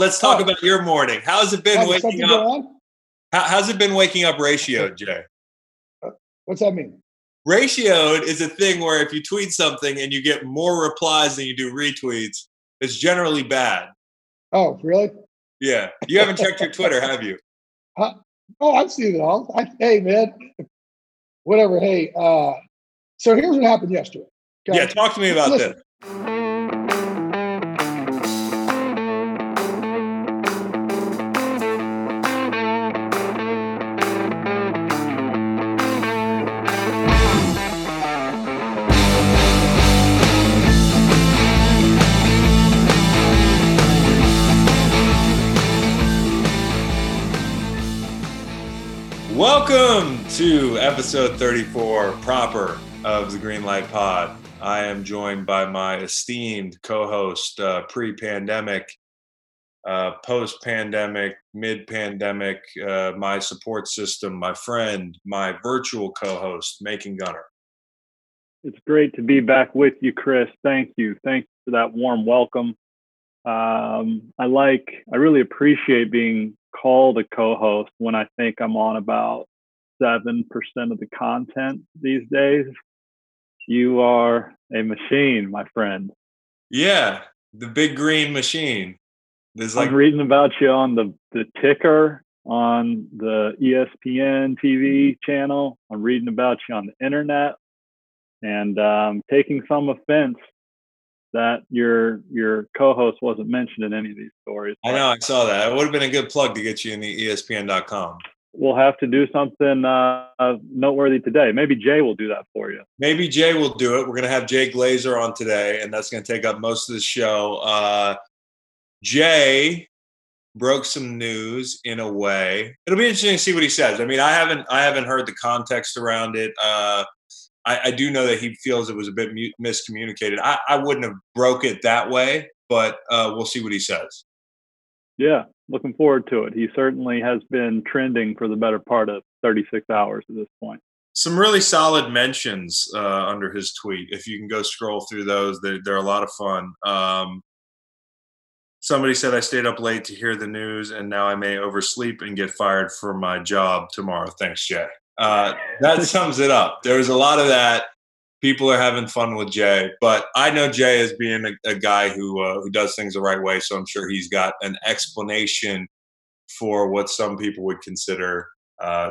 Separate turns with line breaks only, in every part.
let's talk
Oh.
about your morning. How's it been
there's
waking up? How, how's it been waking up ratioed, Jay?
What's that mean?
Ratioed is a thing where if you tweet something and you get more replies than you do retweets, it's generally bad.
Oh, really?
Yeah. You haven't checked your Twitter, have you?
Oh, I've seen it all. I, hey, man, whatever. Hey, uh, so here's what happened yesterday. okay?
Yeah, talk to me about
Listen.
this. To episode 34 proper of the Green Light Pod. I am joined by my esteemed co host, uh, pre pandemic, uh, post pandemic, mid pandemic, uh, my support system, my friend, my virtual co host, Macon Gunner.
It's great to be back with you, Chris. Thank you. Thank you for that warm welcome. Um, I like, I really appreciate being called a co host when I think I'm on about 7% of the content these days. You are a machine, my friend.
Yeah, the big green machine. There's like,
I'm reading about you on the, the ticker on the ESPN TV channel. I'm reading about you on the internet and um, taking some offense that your your co-host wasn't mentioned in any of these stories.
I know, I saw that. It would have been a good plug to get you in the ESPN.com.
We'll have to do something uh, noteworthy today. Maybe Jay will do that for you.
Maybe Jay will do it. We're going to have Jay Glazer on today, and that's going to take up most of the show. Uh, Jay broke some news in a way. It'll be interesting to see what he says. I mean, I haven't I haven't heard the context around it. Uh, I, I do know that he feels it was a bit mu- miscommunicated. I, I wouldn't have broke it that way, but uh, we'll see what he says.
Yeah, looking forward to it. He certainly has been trending for the better part of 36 hours at this point.
Some really solid mentions uh, under his tweet. If you can go scroll through those, they're, they're a lot of fun. Um, somebody said I stayed up late to hear the news, and now I may oversleep and get fired from my job tomorrow. Thanks, Jay. Uh, that sums it up. There was a lot of that. People are having fun with Jay, but I know Jay as being a, a guy who uh, who does things the right way. So I'm sure he's got an explanation for what some people would consider uh,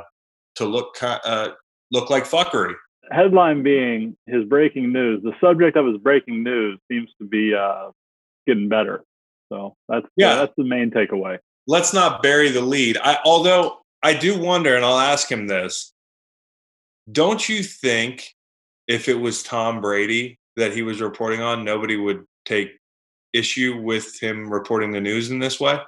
to look uh, look like fuckery.
Headline being his breaking news. The subject of his breaking news seems to be uh, getting better. So that's
Yeah.
that's the main takeaway.
let's not bury the lead. I, although I do wonder, and I'll ask him this: Don't you think if it was Tom Brady that he was reporting on, nobody would take issue with him reporting the news in this way?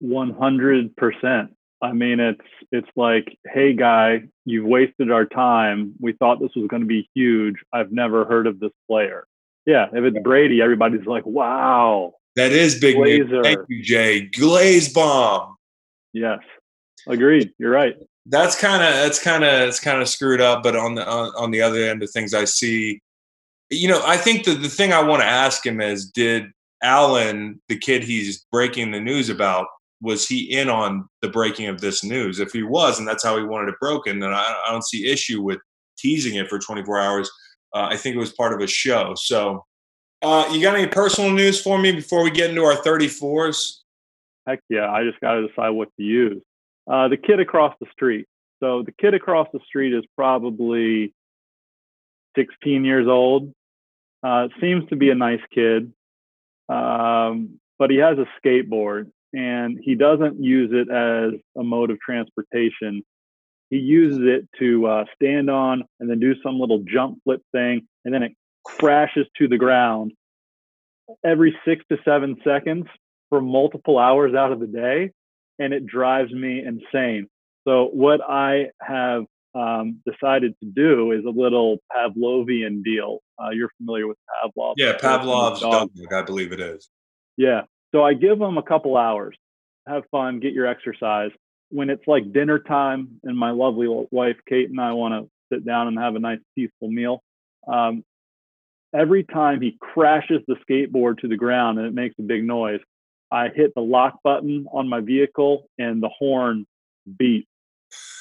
One hundred percent. I mean, it's it's like, hey, guy, you've wasted our time. We thought this was going to be huge. I've never heard of this player. Yeah, if it's Brady, everybody's like, wow.
That is big news. Thank you, Jay. Glaze bomb.
Yes, agreed. You're right.
That's kind of that's kind of it's kind of screwed up. But on the on, on the other end of things, I see. You know, I think that the thing I want to ask him is, did Allen, the kid he's breaking the news about, was he in on the breaking of this news? If he was, and that's how he wanted it broken, then I, I don't see issue with teasing it for 24 hours. Uh, I think it was part of a show. So, uh, you got any personal news for me before we get into our 34s?
Heck yeah, I just got to decide what to use. Uh, the kid across the street. So the kid across the street is probably 16 years old. Uh, seems to be a nice kid, um, but he has a skateboard and he doesn't use it as a mode of transportation. He uses it to uh, stand on and then do some little jump flip thing, and then it crashes to the ground every six to seven seconds for multiple hours out of the day, and it drives me insane. So, what I have um, decided to do is a little Pavlovian deal. Uh, you're familiar with Pavlov?
Yeah,
the person with
Pavlov's dog, I believe it is.
Yeah. So I give them a couple hours, have fun, get your exercise. When it's like dinner time and my lovely wife, Kate, and I want to sit down and have a nice, peaceful meal, um, every time he crashes the skateboard to the ground and it makes a big noise, I hit the lock button on my vehicle and the horn beat.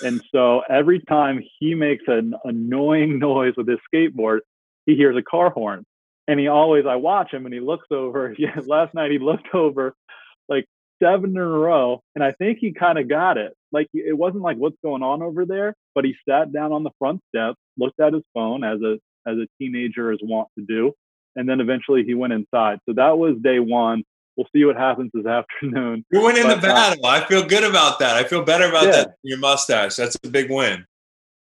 And so every time he makes an annoying noise with his skateboard, he hears a car horn. And he always, I watch him and he looks over. Last night he looked over like seven in a row. And I think he kind of got it. Like it wasn't like what's going on over there, but he sat down on the front step, looked at his phone as a as a teenager is wont to do, and then eventually he went inside. So that was day one. We'll see what happens this afternoon.
You're winning
But,
the
uh,
battle. I feel good about that. I feel better about
Yeah.
that than your mustache. That's a big win.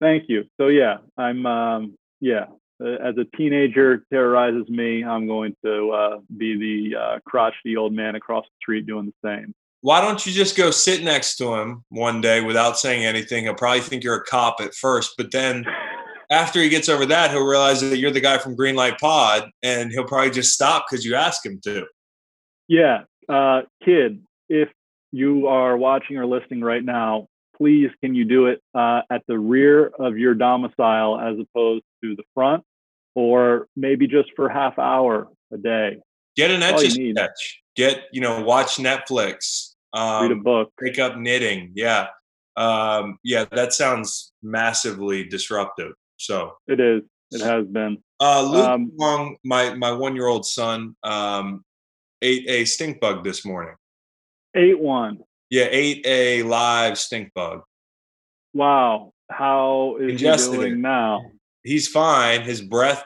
Thank you. So yeah, I'm um, yeah. uh, As a teenager terrorizes me, I'm going to uh, be the uh, crotchety old man across the street doing the same.
Why don't you just go sit next to him one day without saying anything? He'll probably think you're a cop at first, but then after he gets over that, he'll realize that you're the guy from Greenlight Pod, and he'll probably just stop because you ask him to.
Yeah, uh, kid, if you are watching or listening right now, please can you do it uh, at the rear of your domicile as opposed to the front, or maybe just for half hour a day.
Get an etch a sketch. Get you know, watch Netflix.
Read a
Um,
book.
pick up knitting. Yeah, um, yeah. That sounds massively disruptive. So
It is. It has been.
Uh, Luke
Um,
Wong, my my one year old son, um, ate a stink bug this morning.
Eight one.
Yeah, ate a live stink bug.
Wow. How is
Ingested
he doing
it.
now?
He's fine. His breath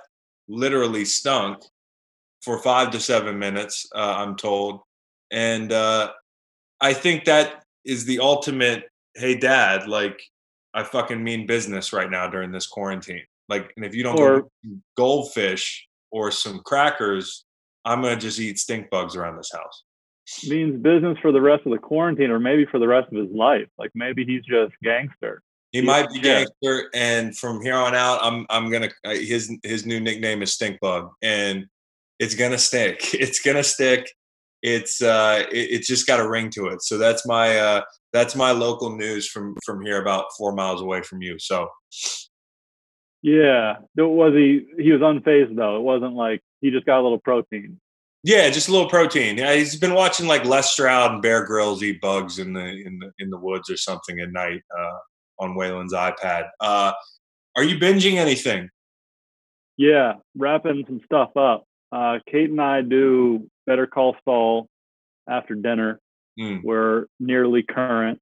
literally stunk for five to seven minutes. Uh, I'm told, and uh, I think that is the ultimate. Hey, Dad, like I fucking mean business right now during this quarantine. Like, and if you don't
Or-
get some goldfish or some crackers, I'm gonna just eat stink bugs around this house.
Means business for the rest of the quarantine, or maybe for the rest of his life. Like maybe he's just gangster.
He
Yeah,
might be gangster, and from here on out, I'm I'm gonna uh, his his new nickname is Stink Bug, and it's gonna stick. It's gonna stick. It's uh, it, it's just got a ring to it. So that's my uh, that's my local news from from here, about four miles away from you. So
Yeah. It was he? He was unfazed though. It wasn't like he just got a little protein.
yeah, just a little protein. Yeah, he's been watching like Les Stroud and Bear Grylls eat bugs in the in the in the woods or something at night uh, on Waylon's iPad. Uh, are you binging anything?
Yeah, wrapping some stuff up. Uh, Kate and I do Better Call Saul after dinner.
Mm.
We're nearly current,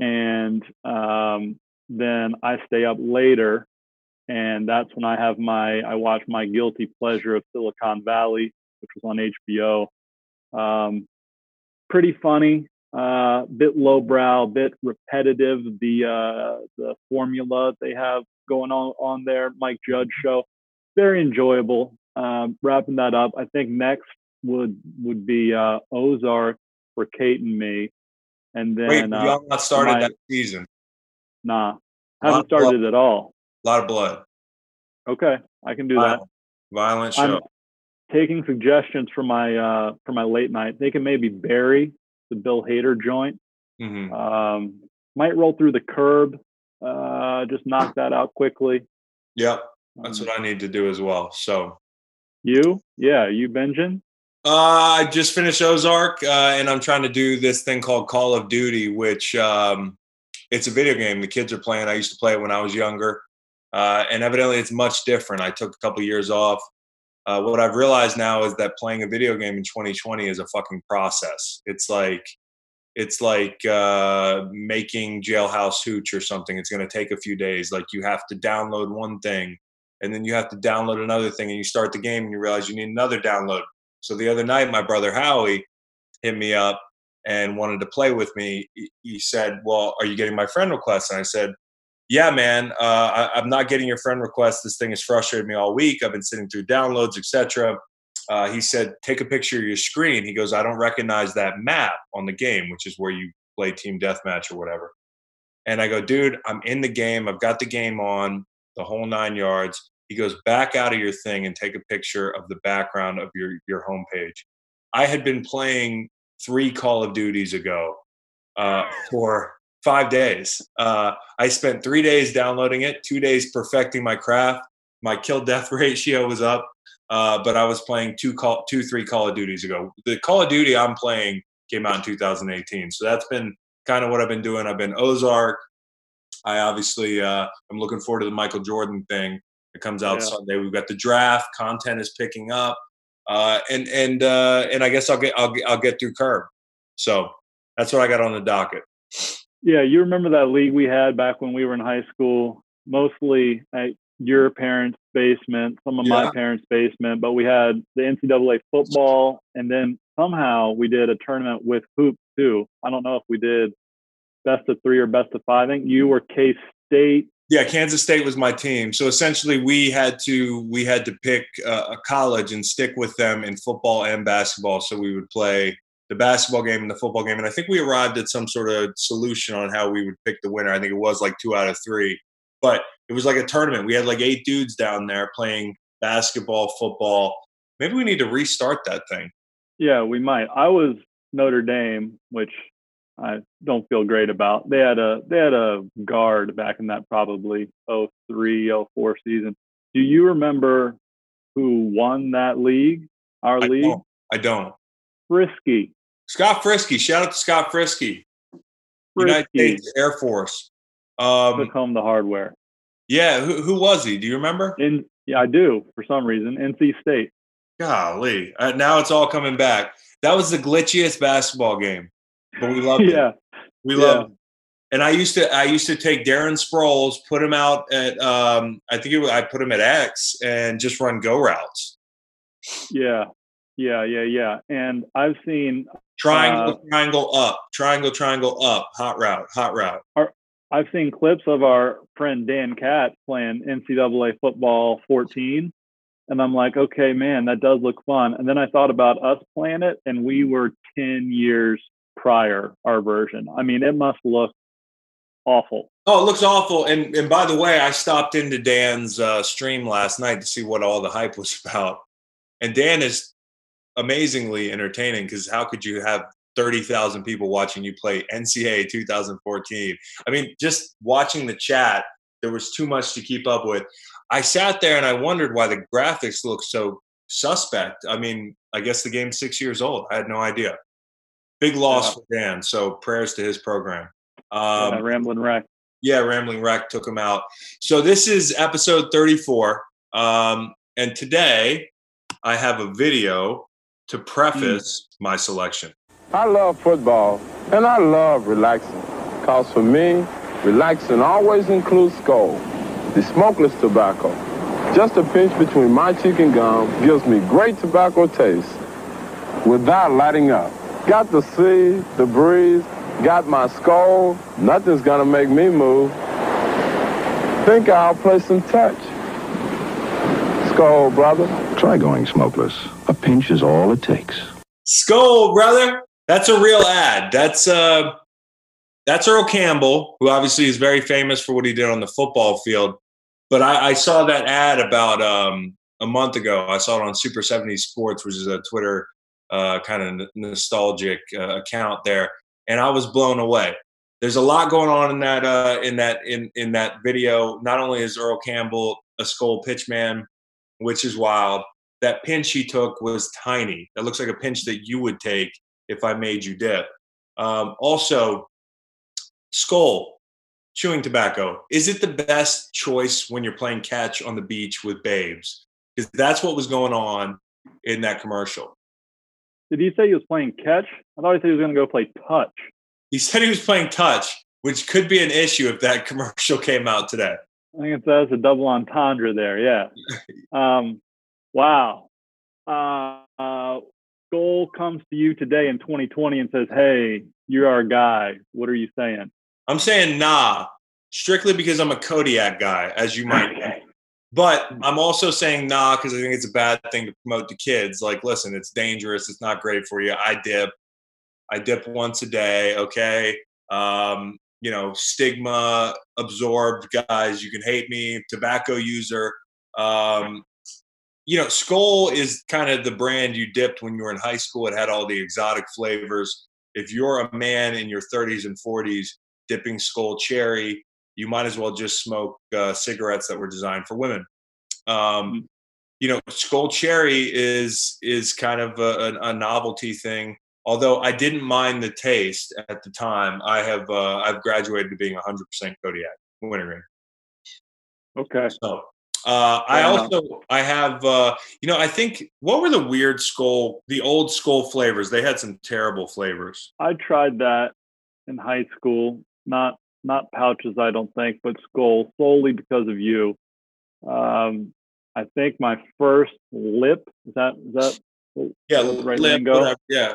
and um, then I stay up later, and that's when I have my I watch my guilty pleasure of Silicon Valley, which was on HBO. Um, pretty funny, uh, bit lowbrow, bit repetitive. The uh, the formula they have going on on there, Mike Judge show, very enjoyable. Um, wrapping that up, I think next would would be uh, Ozark for Kate and me, and then Wait,
have not started
my-
that season.
nah, haven't started it at all.
A lot of blood.
Okay, I can do that.
Violent, violent show.
I'm taking suggestions for my uh, for my late night. Thinking maybe Barry, the Bill Hader joint.
hmm
Um, might roll through the curb. Uh, just knock that out quickly.
Yep, that's
Um,
what I need to do as well. So
you, yeah, you Benjamin.
uh, I just finished Ozark, uh, and I'm trying to do this thing called Call of Duty, which um, it's a video game the kids are playing. I used to play it when I was younger, uh, and evidently it's much different. I took a couple years off. Uh, what I've realized now is that playing a video game in 2020 is a fucking process. It's like it's like uh, making Jailhouse Hooch or something. It's going to take a few days. Like you have to download one thing, and then you have to download another thing, and you start the game, and you realize you need another download. So the other night, my brother Howie hit me up and wanted to play with me. He- said, "Well, are you getting my friend request?" And I said, "Yeah, man. Uh, I, I'm not getting your friend request. This thing has frustrated me all week. I've been sitting through downloads, etc." Uh, he said, "Take a picture of your screen." He goes, "I don't recognize that map on the game, which is where you play team deathmatch or whatever." And I go, "Dude, I'm in the game. I've got the game on the whole nine yards." He goes, "Back out of your thing and take a picture of the background of your your homepage." I had been playing three Call of Duties ago uh, for five days. Uh, I spent three days downloading it, two days perfecting my craft. My kill death ratio was up, uh, but I was playing two call, two three Call of Duties ago. The Call of Duty I'm playing came out in 2018. So that's been kind of what I've been doing. I've been Ozark. I obviously uh, I'm looking forward to the Michael Jordan thing that comes out
Yeah.
Sunday. We've got the draft. Content is picking up, uh, and and uh, and I guess I'll get I'll get I'll get through Curb. So that's what I got on the docket.
Yeah, you remember that league we had back when we were in high school, mostly at your parents' basement, some of
Yeah.
my parents' basement, but we had the NCAA football, and then somehow we did a tournament with hoops too. I don't know if we did best of three or best of five. I think you were K State.
Yeah, Kansas State was my team. So essentially, we had to we had to pick uh, a college and stick with them in football and basketball. So we would play the basketball game and the football game, and I think we arrived at some sort of solution on how we would pick the winner. I think it was like two out of three, but it was like a tournament. We had like eight dudes down there playing basketball, football. Maybe we need to restart that thing.
Yeah, we might. I was Notre Dame, which I don't feel great about. They had a they had a guard back in that probably 03, 04 season. Do you remember who won that league? Our
I
league?
don't. I don't.
Frisky.
Scott Frisky. Shout out to Scott Frisky. United States Air Force. Um,
took home the hardware.
Yeah, who, who was he? Do you remember?
In yeah, I do for some reason. NC State.
Golly, uh, now it's all coming back. That was the glitchiest basketball game, but we loved it.
yeah.
We
yeah.
loved it. And I used to, I used to take Darren Sproles, put him out at, um, I think it was, I put him at X, and just run go routes.
Yeah. Yeah, yeah, yeah. And I've seen
Triangle,
Uh,
triangle up, triangle, triangle up, hot route, hot route.
I've seen clips of our friend Dan Katz playing NCAA football 14. And I'm like, okay, man, that does look fun. And then I thought about us playing it, and we were 10 years prior our version. I mean, it must look awful.
Oh, it looks awful. And and by the way, I stopped into Dan's uh, stream last night to see what all the hype was about. And Dan is amazingly entertaining because how could you have 30,000 people watching you play NCAA 2014? I mean, just watching the chat, there was too much to keep up with. I sat there and I wondered why the graphics looked so suspect. I mean, I guess the game's six years old. I had no idea. Big loss
Yeah.
for Dan. So prayers to his program.
Um,
Um,
Ramblin' Wreck.
yeah, Rambling Wreck took him out. So this is episode 34. Um, and today I have a video to preface mm. my selection.
I love football and I love relaxing. Cause for me, relaxing always includes Skoal, the smokeless tobacco. Just a pinch between my cheek and gum gives me great tobacco taste without lighting up. Got the sea, the breeze, got my Skoal. nothing's gonna make me move. Think I'll play some touch. Skoal, brother.
Try going smokeless. Pinch is all it takes.
Skoal, brother. That's a real ad. That's uh that's Earl Campbell, who obviously is very famous for what he did on the football field. But I, I saw that ad about um, a month ago. I saw it on Super 70 Sports, which is a Twitter uh, kind of n- nostalgic uh, account there, and I was blown away. There's a lot going on in that uh, in that in in that video. Not only is Earl Campbell a Skoal pitchman, which is wild. That pinch he took was tiny. That looks like a pinch that you would take if I made you dip. Um, also, Skoal chewing tobacco. Is it the best choice when you're playing catch on the beach with babes? Because that's what was going on in that commercial.
Did he say he was playing catch? I thought he said he was going to go play touch.
He said he was playing touch, which could be an issue if that commercial came out today.
I think it's that's a double entendre there. Yeah. Um, wow. Uh, uh, Goal comes to you today in 2020 and says, "Hey, you're our guy. What are you saying?"
I'm saying nah, strictly because I'm a Kodiak guy, as you might know. But I'm also saying nah because I think it's a bad thing to promote to kids. Like, listen, it's dangerous. It's not great for you. I dip. I dip once a day. Okay. Um, you know, stigma absorbed guys. You can hate me. Tobacco user. Um, you know, Skoal is kind of the brand you dipped when you were in high school. It had all the exotic flavors. If you're a man in your 30s and 40s dipping Skoal Cherry, you might as well just smoke uh, cigarettes that were designed for women. Um, you know, Skoal Cherry is is kind of a, a, a novelty thing although I didn't mind the taste at the time, I have uh, I've graduated to being 100% Kodiak wintergreen.
Okay.
So uh, I
Fair enough.
also I have uh, you know I think what were the weird Skoal the old Skoal flavors? They had some terrible flavors.
I tried that in high school. Not not pouches, I don't think, but Skoal solely because of you. Um, I think my first lip is that is that
Yeah,
right
lip,
lingo?
whatever, yeah.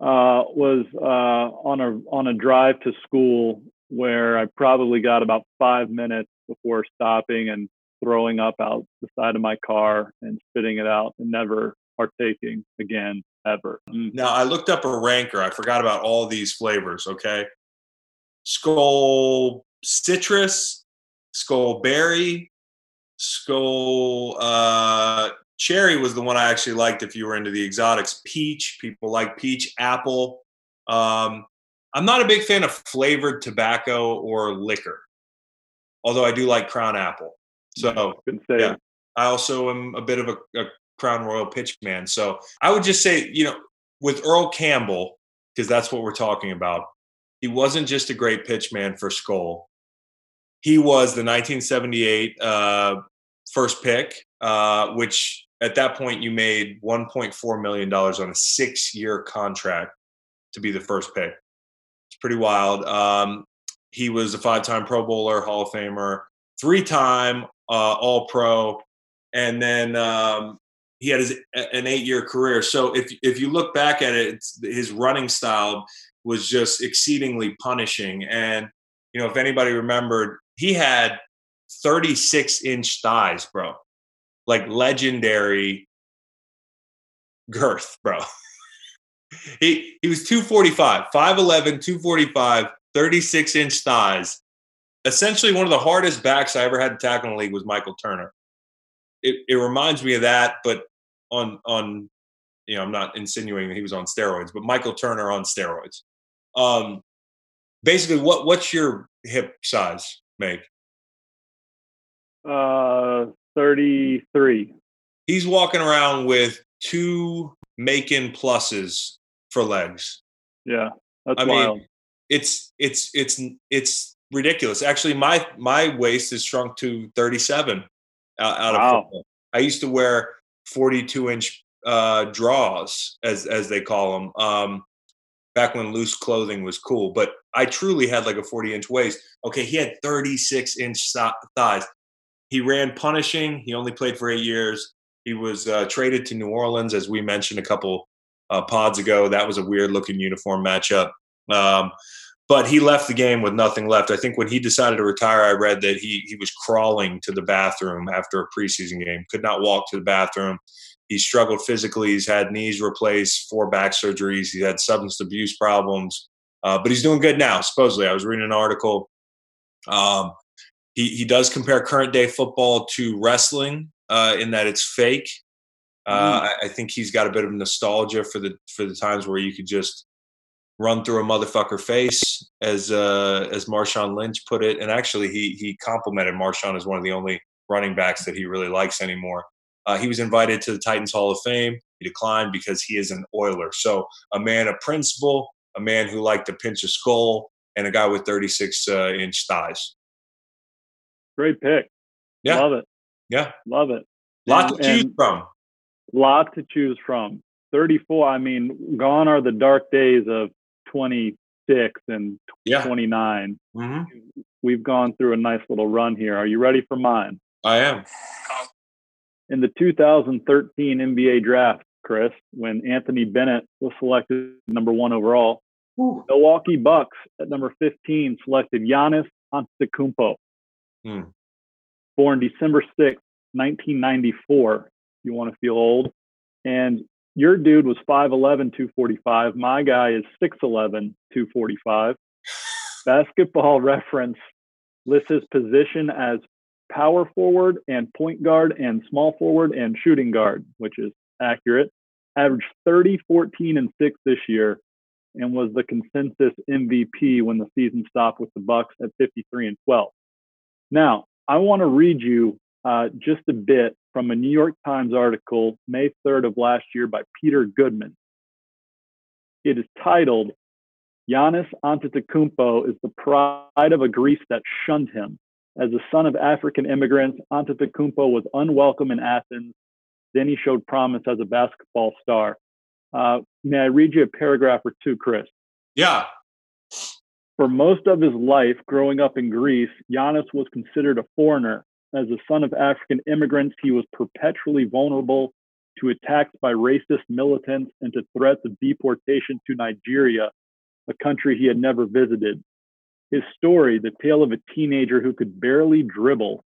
uh, was uh, on a on a drive to school where I probably got about five minutes before stopping and throwing up out the side of my car and spitting it out and never partaking again ever. Mm.
Now I looked up a ranker. I forgot about all these flavors. Okay, Skoal citrus, Skoal berry, Skoal uh, cherry was the one I actually liked. If you were into the exotics, peach. People like peach, apple. Um, I'm not a big fan of flavored tobacco or liquor, although I do like Crown Apple. So Yeah. I also am a bit of a, a Crown Royal pitch man. So I would just say, you know, with Earl Campbell, because that's what we're talking about, he wasn't just a great pitch man for Skoal. He was the 1978 uh, first pick, uh, which at that point you made 1.4 million dollars on a six-year contract to be the first pick. It's pretty wild. Um, he was a five-time Pro Bowler, Hall of Famer, three-time uh, All Pro, and then um, he had his, an eight-year career. So if if you look back at it, his running style was just exceedingly punishing. And you know, if anybody remembered, he had 36-inch thighs, bro, like legendary girth, bro. he he was 245, 5'11, 245, 36 inch thighs. Essentially, one of the hardest backs I ever had to tackle in the league was Michael Turner. It, it reminds me of that, but on on you know, I'm not insinuating that he was on steroids, but Michael Turner on steroids. Um, basically, what what's your hip size make?
Uh, 33.
He's walking around with two making pluses for legs.
Yeah, that's
I mean,
wild.
it's it's it's it's ridiculous. Actually, my my waist is shrunk to 37 out, out
Wow.
of football. I used to wear 42 inch uh, draws, as as they call them, um, back when loose clothing was cool. But I truly had like a 40 inch waist. Okay, he had 36 inch thighs. He ran punishing. He only played for eight years. He was uh, traded to New Orleans, as we mentioned a couple uh, pods ago. That was a weird looking uniform matchup. Um, but he left the game with nothing left. I think when he decided to retire, I read that he he was crawling to the bathroom after a preseason game. Could not walk to the bathroom. He struggled physically. He's had knees replaced, four back surgeries. He had substance abuse problems, uh, but he's doing good now. Supposedly, I was reading an article. Um, he he does compare current day football to wrestling uh, in that it's fake. Uh, I, I think he's got a bit of nostalgia for the for the times where you could just run through a motherfucker face, as uh, as Marshawn Lynch put it. And actually, he he complimented Marshawn as one of the only running backs that he really likes anymore. Uh, he was invited to the Titans Hall of Fame. He declined because he is an Oiler. So a man of principle, a man who liked to pinch a Skoal, and a guy with 36 uh, inch thighs.
Great pick.
Yeah.
Love it.
Yeah,
Love it.
lot
And-
to choose from.
lot to choose from. 34, I mean, gone are the dark days of 26 and
Yeah,
29.
hmm
We've gone through a nice little run here. Are you ready for mine?
I am.
In the 2013 NBA draft, Chris, when Anthony Bennett was selected number one overall, Milwaukee Bucks at number 15 selected Giannis Antetokounmpo,
Hmm.
born December 6th, 1994. You want to feel old. And your dude was 5'11, 245. My guy is 6'11, 245. Basketball reference lists his position as power forward and point guard and small forward and shooting guard, which is accurate. Averaged 30, 14, and 6 this year and was the consensus MVP when the season stopped with the Bucks at 53 and 12. Now, I want to read you uh, just a bit from a New York Times article, May 3rd of last year by Peter Goodman. It is titled Giannis Antetokounmpo is the pride of a Greece that shunned him. As a son of African immigrants, Antetokounmpo was unwelcome in Athens. Then he showed promise as a basketball star. Uh, may I read you a paragraph or two, Chris?
Yeah.
For most of his life growing up in Greece, Giannis was considered a foreigner. As a son of African immigrants, he was perpetually vulnerable to attacks by racist militants and to threats of deportation to Nigeria, a country he had never visited. His story, the tale of a teenager who could barely dribble,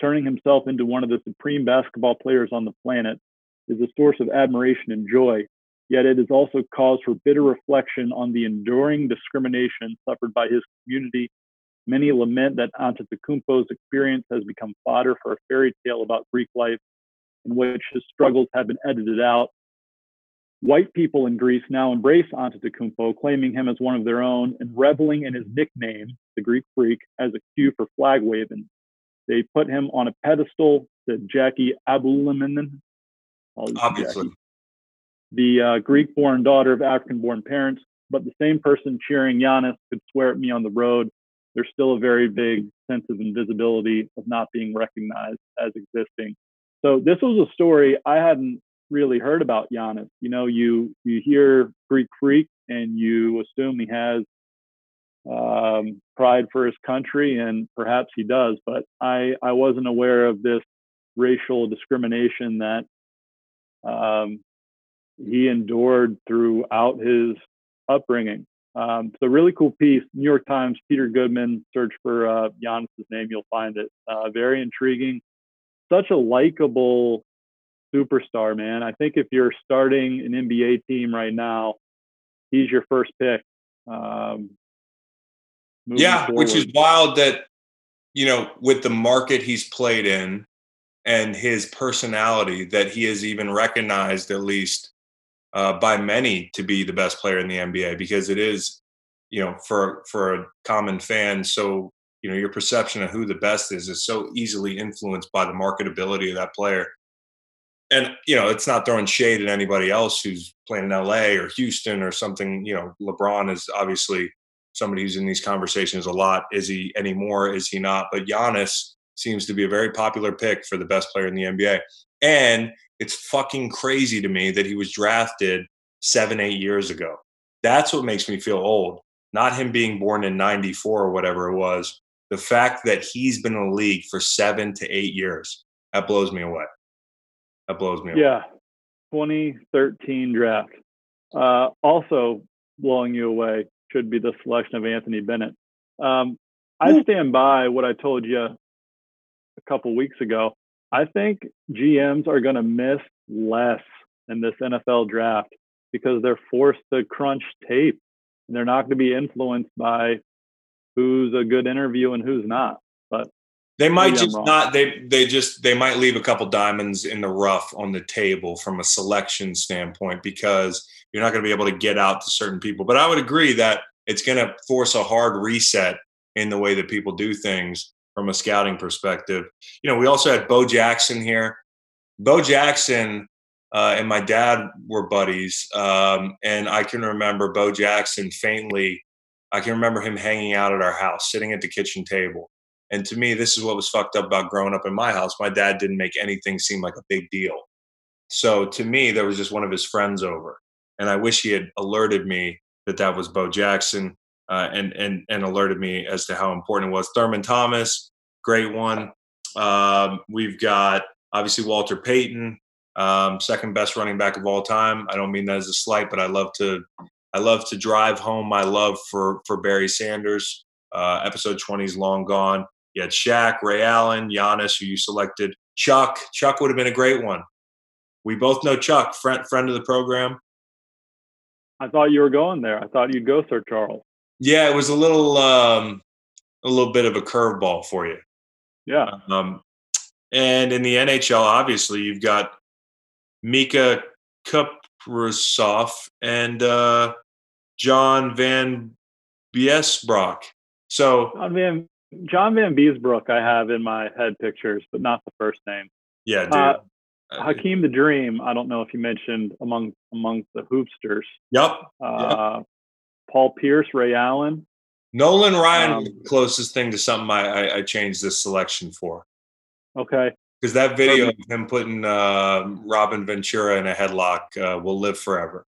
turning himself into one of the supreme basketball players on the planet, is a source of admiration and joy. Yet it is also cause for bitter reflection on the enduring discrimination suffered by his community. Many lament that Antetokounmpo's experience has become fodder for a fairy tale about Greek life in which his struggles have been edited out. White people in Greece now embrace Antetokounmpo, claiming him as one of their own and reveling in his nickname, the Greek Freak, as a cue for flag waving. They put him on a pedestal to Jackie Abhulimen,
Obviously.
Jackie, the uh, Greek-born daughter of African-born parents. But the same person cheering Giannis could swear at me on the road. There's still a very big sense of invisibility of not being recognized as existing. So this was a story I hadn't really heard about Giannis. You know, you you hear Greek freak and you assume he has um, pride for his country, and perhaps he does. But I I wasn't aware of this racial discrimination that um, he endured throughout his upbringing. Um, it's a really cool piece. New York Times, Peter Goodman, search for uh, Giannis's name, you'll find it. Uh, very intriguing. Such a likable superstar, man. I think if you're starting an NBA team right now, he's your first pick. Um,
yeah, forward. which is wild that, you know, with the market he's played in and his personality, that he is even recognized at least uh, by many to be the best player in the NBA because it is, you know, for for a common fan, so you know your perception of who the best is is so easily influenced by the marketability of that player. And you know, it's not throwing shade at anybody else who's playing in LA or Houston or something. You know, LeBron is obviously somebody who's in these conversations a lot. Is he anymore? Is he not? But Giannis seems to be a very popular pick for the best player in the NBA. And it's fucking crazy to me that he was drafted seven, eight years ago. That's what makes me feel old. Not him being born in 94 or whatever it was. The fact that he's been in the league for seven to eight years, that blows me away. That blows me away.
Yeah. 2013 draft. Uh, also blowing you away should be the selection of Anthony Bennett. Um, I stand by what I told you a couple weeks ago. I think GMs are going to miss less in this NFL draft because they're forced to crunch tape and they're not going to be influenced by who's a good interview and who's not. But
they might just not they they just they might leave a couple diamonds in the rough on the table from a selection standpoint because you're not going to be able to get out to certain people. But I would agree that it's going to force a hard reset in the way that people do things from a scouting perspective. You know, we also had Bo Jackson here. Bo Jackson uh, and my dad were buddies, um, and I can remember Bo Jackson faintly. I can remember him hanging out at our house, sitting at the kitchen table. And to me, this is what was fucked up about growing up in my house. My dad didn't make anything seem like a big deal. So to me, there was just one of his friends over. And I wish he had alerted me that that was Bo Jackson uh, and and and alerted me as to how important it was. Thurman Thomas, great one. Um, we've got obviously Walter Payton, um, second best running back of all time. I don't mean that as a slight, but I love to I love to drive home my love for for Barry Sanders. Uh, episode 20 is long gone. You had Shaq, Ray Allen, Giannis, who you selected. Chuck, Chuck would have been a great one. We both know Chuck, friend friend of the program.
I thought you were going there. I thought you'd go Sir Charles.
Yeah, it was a little um, a little bit of a curveball for you.
Yeah.
Um, and in the NHL, obviously, you've got Miikka Kiprusoff and uh, John Van Biesbroek. So
John Van John Vanbiesbrouck, I have in my head pictures, but not the first name.
Yeah, dude.
Uh,
Uh,
Hakeem the Dream. I don't know if you mentioned among among the hoopsters.
Yep.
Uh, Paul Pierce, Ray Allen.
Nolan Ryan
um,
the closest thing to something I, I, I changed this selection for.
Okay.
Because that video of him putting uh, Robin Ventura in a headlock uh, will live forever.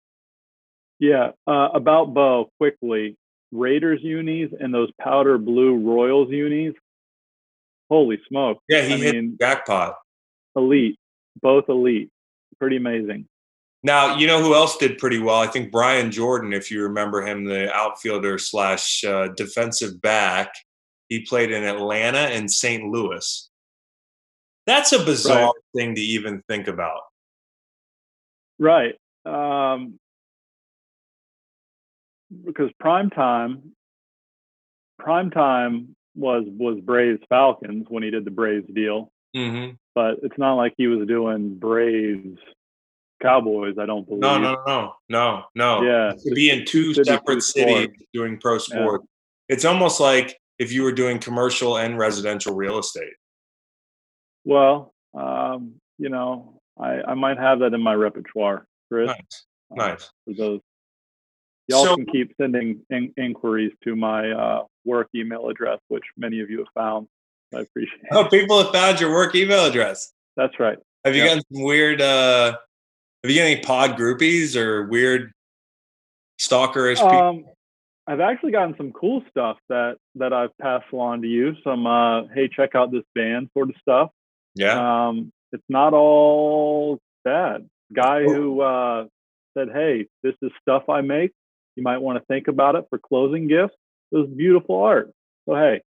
Yeah. Uh, about Bo, quickly. Raiders unis and those powder blue Royals unis. Holy smoke.
Yeah, he
I
hit
mean-
jackpot.
Elite. Both elite. Pretty amazing.
Now, you know who else did pretty well? I think Brian Jordan, if you remember him, the outfielder slash uh, defensive back. He played in Atlanta and St. Louis. That's a bizarre
Right.
thing to even think about.
Right. Um, because prime time, prime time was was Braves Falcons when he did the Braves deal,
Mm-hmm.
but it's not like he was doing Braves Cowboys. I don't believe.
No, no, no, no, no.
Yeah.
to be in two
City,
separate cities doing pro sport. It's almost like if you were doing commercial and residential real estate.
Well, um, you know, I I might have that in my repertoire, Chris.
Nice,
uh,
nice.
For those. Y'all
So-
can keep sending in- inquiries to my uh, work email address, which many of you have found. I appreciate.
Oh, people have found your work email address.
That's right.
Have you
Yeah.
gotten some weird? uh Have you got any pod groupies or weird stalkerish people?
Um, I've actually gotten some cool stuff that that I've passed along to you. Some uh, hey, check out this band sort of stuff.
yeah.
Um, it's not all bad. Guy who uh, said, "Hey, this is stuff I make. You might want to think about it for closing gifts." It was beautiful art. So hey,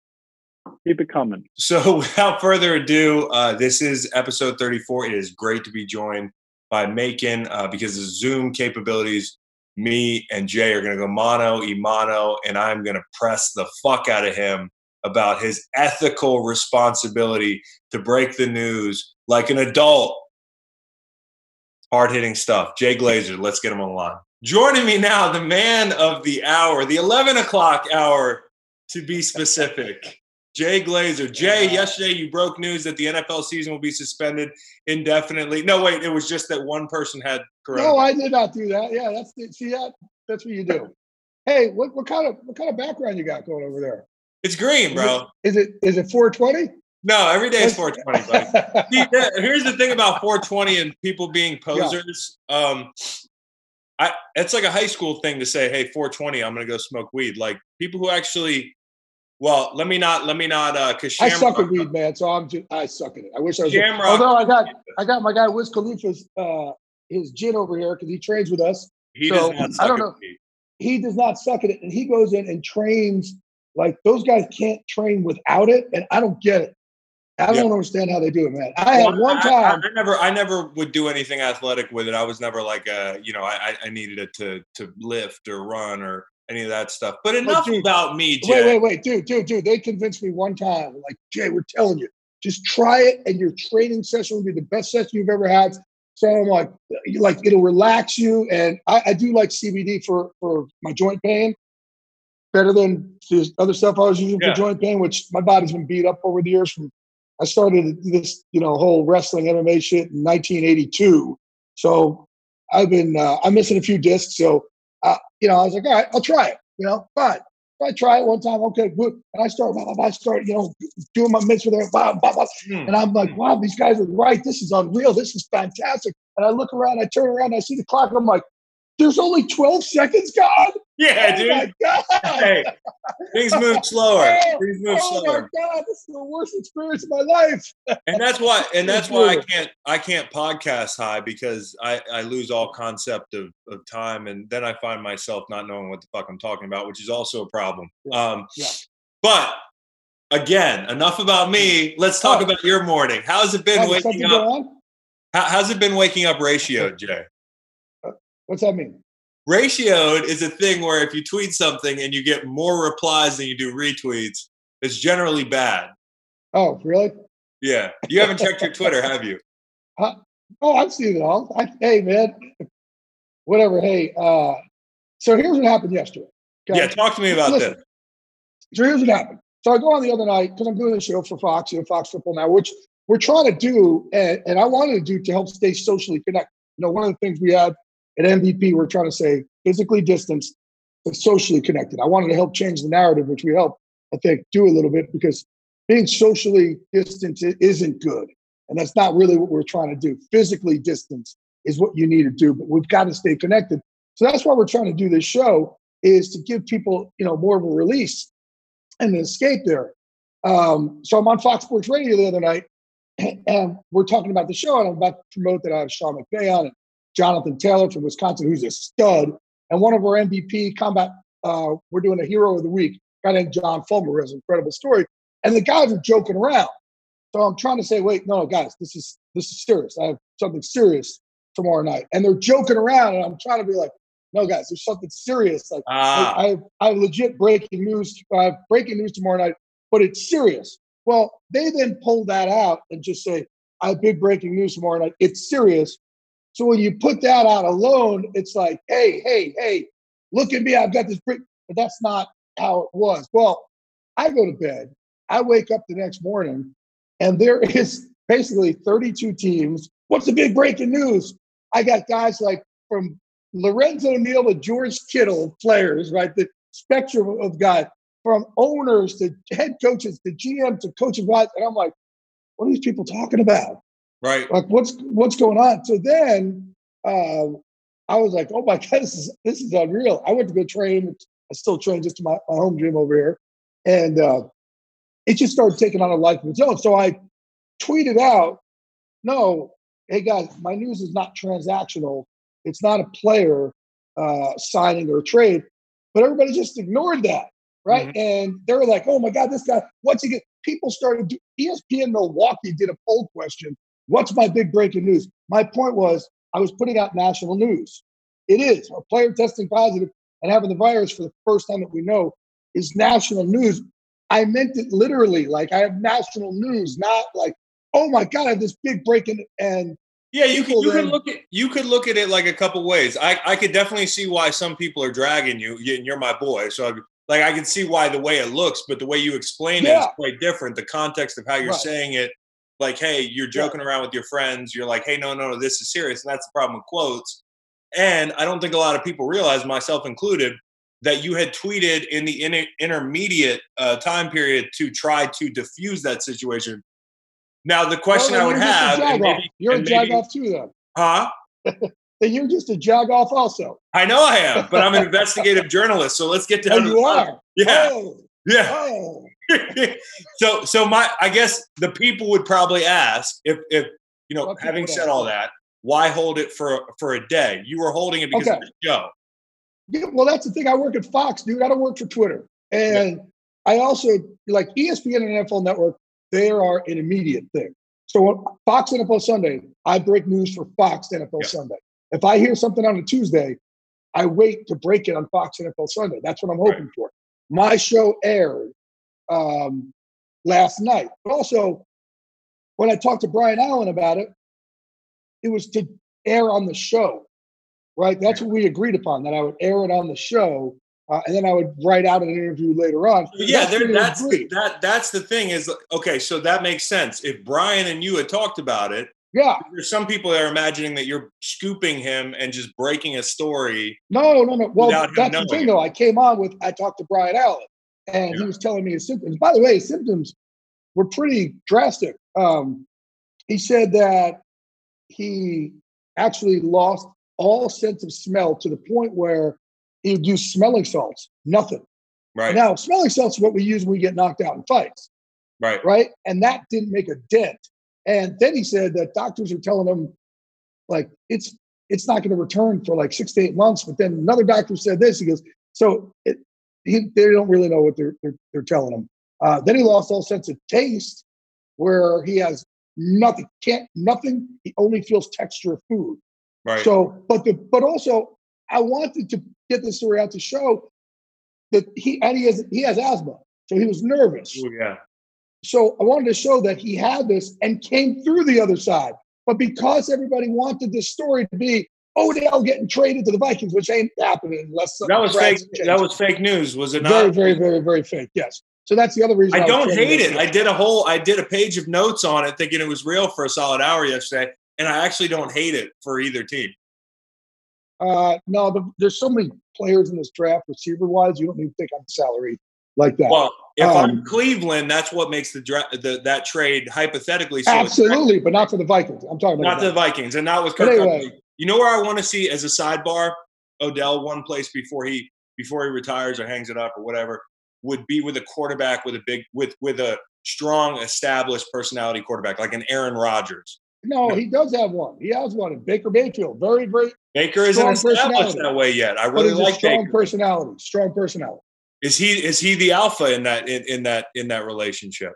keep it coming.
So, without further ado, uh, this is episode 34. It is great to be joined by Macon uh, because of Zoom capabilities. Me and Jay are going to go mono mono, and I'm going to press the fuck out of him about his ethical responsibility to break the news like an adult. Hard hitting stuff. Jay Glazer, let's get him on the line. Joining me now, the man of the hour, the 11 o'clock hour, to be specific. Jay Glazer. Jay, yesterday you broke news that the NFL season will be suspended indefinitely. No, wait, it was just that one person had corona.
No, I did not do that. Yeah, that's the, see that that's what you do. Hey, what, what kind of what kind of background you got going over there?
it's green, bro.
Is it is it 420?
No, every day is 420, buddy. See, that- here's the thing about 420 and people being posers. Um, I it's like a high school thing to say, "Hey, 420, I'm gonna go smoke weed." Like people who actually, well, let me not, let me not, uh, because
I suck at weed, man. So I'm just I suck at it. I wish I was.
Shamrock-
Although I got I got my guy Wiz Khalifa's uh his gin over here because he trains with us.
He
So,
does not
I
suck
don't
at
know. He does not suck at it, and he goes in and trains like those guys can't train without it, and I don't get it. I don't understand how they do it, man. I had one time.
I, I never, I never would do anything athletic with it. I was never like, a, you know, I, I needed it to to lift or run or any of that stuff. But enough
dude,
about me, Jay.
Wait, wait, wait, dude, dude, dude. They convinced me one time, like, Jay, we're telling you, just try it, and your training session will be the best session you've ever had. So I'm like, like it'll relax you, and I, I do like CBD for for my joint pain, better than the other stuff I was using
Yeah.
for joint pain, which my body's been beat up over the years. From I started this, you know, whole wrestling MMA shit in 1982, so I've been uh, I'm missing a few discs. So uh, you know, I was like, all right, I'll try it. You know, fine. So I try it one time, okay, good. And I start, blah, blah, blah, I start, you know, doing my with her, blah, blah, blah.
Hmm.
And I'm like, wow, these guys are right. This is unreal. This is fantastic. And I look around, I turn around, I see the clock. I'm like, there's only 12 seconds, God.
Yeah,
oh
dude.
my.
Hey, things move slower.
Oh,
Things move
oh my
slower.
God, this is the worst experience of my life.
And that's why, and that's why I can't, I can't podcast high because I, I lose all concept of, of time, and then I find myself not knowing what the fuck I'm talking about, which is also a problem. Um,
Yeah.
But again, enough about me. Let's talk
Oh.
about your morning. How's it been
Has
waking up? How, how's it been waking up ratioed, Jay?
What's that mean?
Ratioed is a thing where if you tweet something and you get more replies than you do retweets, it's generally bad.
Oh, really?
Yeah. You haven't checked your Twitter, have you?
Oh, I've seen it all. I, hey, man, whatever. Hey, uh, so here's what happened yesterday. okay?
Yeah, talk to me about
Listen,
this.
So here's what happened. So I go on the other night because I'm doing a show for Fox, you know, Fox Football Now, which we're trying to do, and, and I wanted to do to help stay socially connected. You know, one of the things we had at MVP, we're trying to say physically distanced, but socially connected. I wanted to help change the narrative, which we help, I think, do a little bit because being socially distant isn't good. And that's not really what we're trying to do. Physically distance is what you need to do, but we've got to stay connected. So that's why we're trying to do this show is to give people, you know, more of a release and an escape there. Um, so I'm on Fox Sports Radio the other night, and we're talking about the show, and I'm about to promote that I have Sean McVay on and Jonathan Taylor from Wisconsin, who's a stud, and one of our MVP combat. Uh, we're doing a hero of the week, guy named John Fulmer, has an incredible story, and the guys are joking around. So I'm trying to say, wait, no, guys, this is this is serious. I have something serious tomorrow night, and they're joking around, and I'm trying to be like, no, guys, there's something serious. Like
Ah,
I, I, have, I have legit breaking news. I have breaking news tomorrow night, but it's serious. Well, they then pull that out and just say, I have big breaking news tomorrow night. It's serious. So when you put that out alone, it's like, hey, hey, hey, look at me. I've got this break. But that's not how it was. Well, I go to bed. I wake up the next morning, and there is basically 32 teams. What's the big breaking news? I got guys like from Lorenzo Neal to George Kittle players, right? The spectrum of guys from owners to head coaches to GM to coaches. And I'm like, what are these people talking about?
Right.
Like, what's what's going on? So then uh, I was like, oh my God, this is this is unreal. I went to go train. I still train just to my, my home gym over here. And uh, it just started taking on a life of its own. So I tweeted out, no, hey guys, my news is not transactional. It's not a player uh, signing or a trade. But everybody just ignored that, right? And they were like, oh my God, this guy, he get? People started, do, ESPN Milwaukee did a poll question. What's my big breaking news? My point was, I was putting out national news. It is a player testing positive and having the virus for the first time that we know is national news. I meant it literally, like I have national news, not like, oh my God, I have this big breaking and
Yeah, you could
people
you could look at you could look at it like a couple ways. I I could definitely see why some people are dragging you. And You're my boy, so I, like I can see why the way it looks, but the way you explain it is quite different. The context of how you're
Right.
saying it, like, hey, you're joking around with your friends. You're like, hey, no, no, no, this is serious, and that's the problem with quotes. And I don't think a lot of people realize, myself included, that you had tweeted in the inter- intermediate uh, time period to try to diffuse that situation. Now, the question
Well,
I would
a
have, and
jag-off.
maybe,
You're a
maybe-
jag off too, then.
huh?
Then you're just a jag off also.
I know I am, but I'm an investigative journalist. So let's get down.
And
to
you are.
Yeah,
Oh,
yeah.
oh.
so, so my, I guess the people would probably ask if, if you know,
What
having said all that, why hold it for for a day? You were holding it because
Okay.
of the show.
Yeah, well, that's the thing. I work at Fox, dude. I don't work for Twitter. And I also like ESPN and NFL Network, they are an immediate thing. So Fox NFL Sunday, I break news for Fox NFL
Yeah.
Sunday. If I hear something on a Tuesday, I wait to break it on Fox NFL Sunday. That's what I'm hoping for. My show aired um, last night. But also, when I talked to Brian Allen about it, it was to air on the show, right? That's what we agreed upon, that I would air it on the show. Uh, and then I would write out an interview later on.
Yeah,
That's
that's
agreed.
that. That's the thing is okay. So that makes sense. If Brian and you had talked about it,
Yeah.
there's some people that are imagining that you're scooping him and just breaking a story.
No, no, no. Well, that's the thing, though. I came on with, I talked to Brian Allen, and he was telling me his symptoms. By the way, his symptoms were pretty drastic. Um, he said that he actually lost all sense of smell to the point where he would use smelling salts, nothing.
Right.
Now, smelling salts is what we use when we get knocked out in fights.
right.
right? And that didn't make a dent. And then he said that doctors are telling him, like, it's it's not going to return for like six to eight months. But then another doctor said this. He goes, so it, he, they don't really know what they're they're, they're telling him. Uh, then he lost all sense of taste, where he has nothing, can't nothing. He only feels texture of food.
Right.
So, but the but also, I wanted to get this story out to show that he and he has he has asthma, so he was nervous.
Ooh, yeah.
So I wanted to show that he had this and came through the other side. But because everybody wanted this story to be Odell getting traded to the Vikings, which ain't happening unless
That was fake. That was fake news, was it
very,
not?
very, very, very fake. Yes. So that's the other reason.
I
was
don't hate it. I did a whole, I did a page of notes on it, thinking it was real for a solid hour yesterday, and I actually don't hate it for either team.
Uh, no, the, there's so many players in this draft, receiver wise. You don't need to think on salary like that.
Well, if I'm
Um,
Cleveland, that's what makes the, dra- the that trade hypothetically so attractive.
Absolutely, but not for the Vikings. I'm talking about
not the Vikings, and not with Kirk
anyway.
You know where I want to see as a sidebar, Odell one place before he before he retires or hangs it up or whatever would be with a quarterback with a big with with a strong established personality quarterback like an Aaron Rodgers.
No, he does have one. He has one. Baker Mayfield, very, very,
Baker isn't established that way yet. I really like
strong
Baker.
personality. Strong personality.
Is he is he the alpha in that in, in that in that relationship?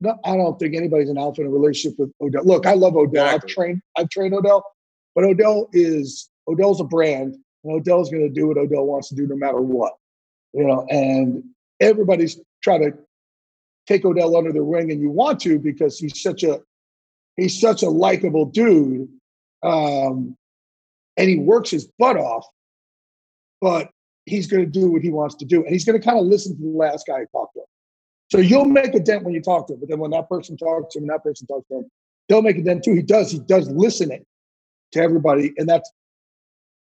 No, I don't think anybody's an alpha in a relationship with Odell. Look, I love Odell. I've trained, I've trained Odell, but Odell is Odell's a brand, and Odell's going to do what Odell wants to do no matter what. You know, and everybody's trying to take Odell under their wing, and you want to because he's such a he's such a likable dude, um, and he works his butt off. But he's going to do what he wants to do, and he's going to kind of listen to the last guy he talked to. So you'll make a dent when you talk to him, but then when that person talks to him, that person talks to him, they'll make a dent too. He does. He does listening to everybody, and that's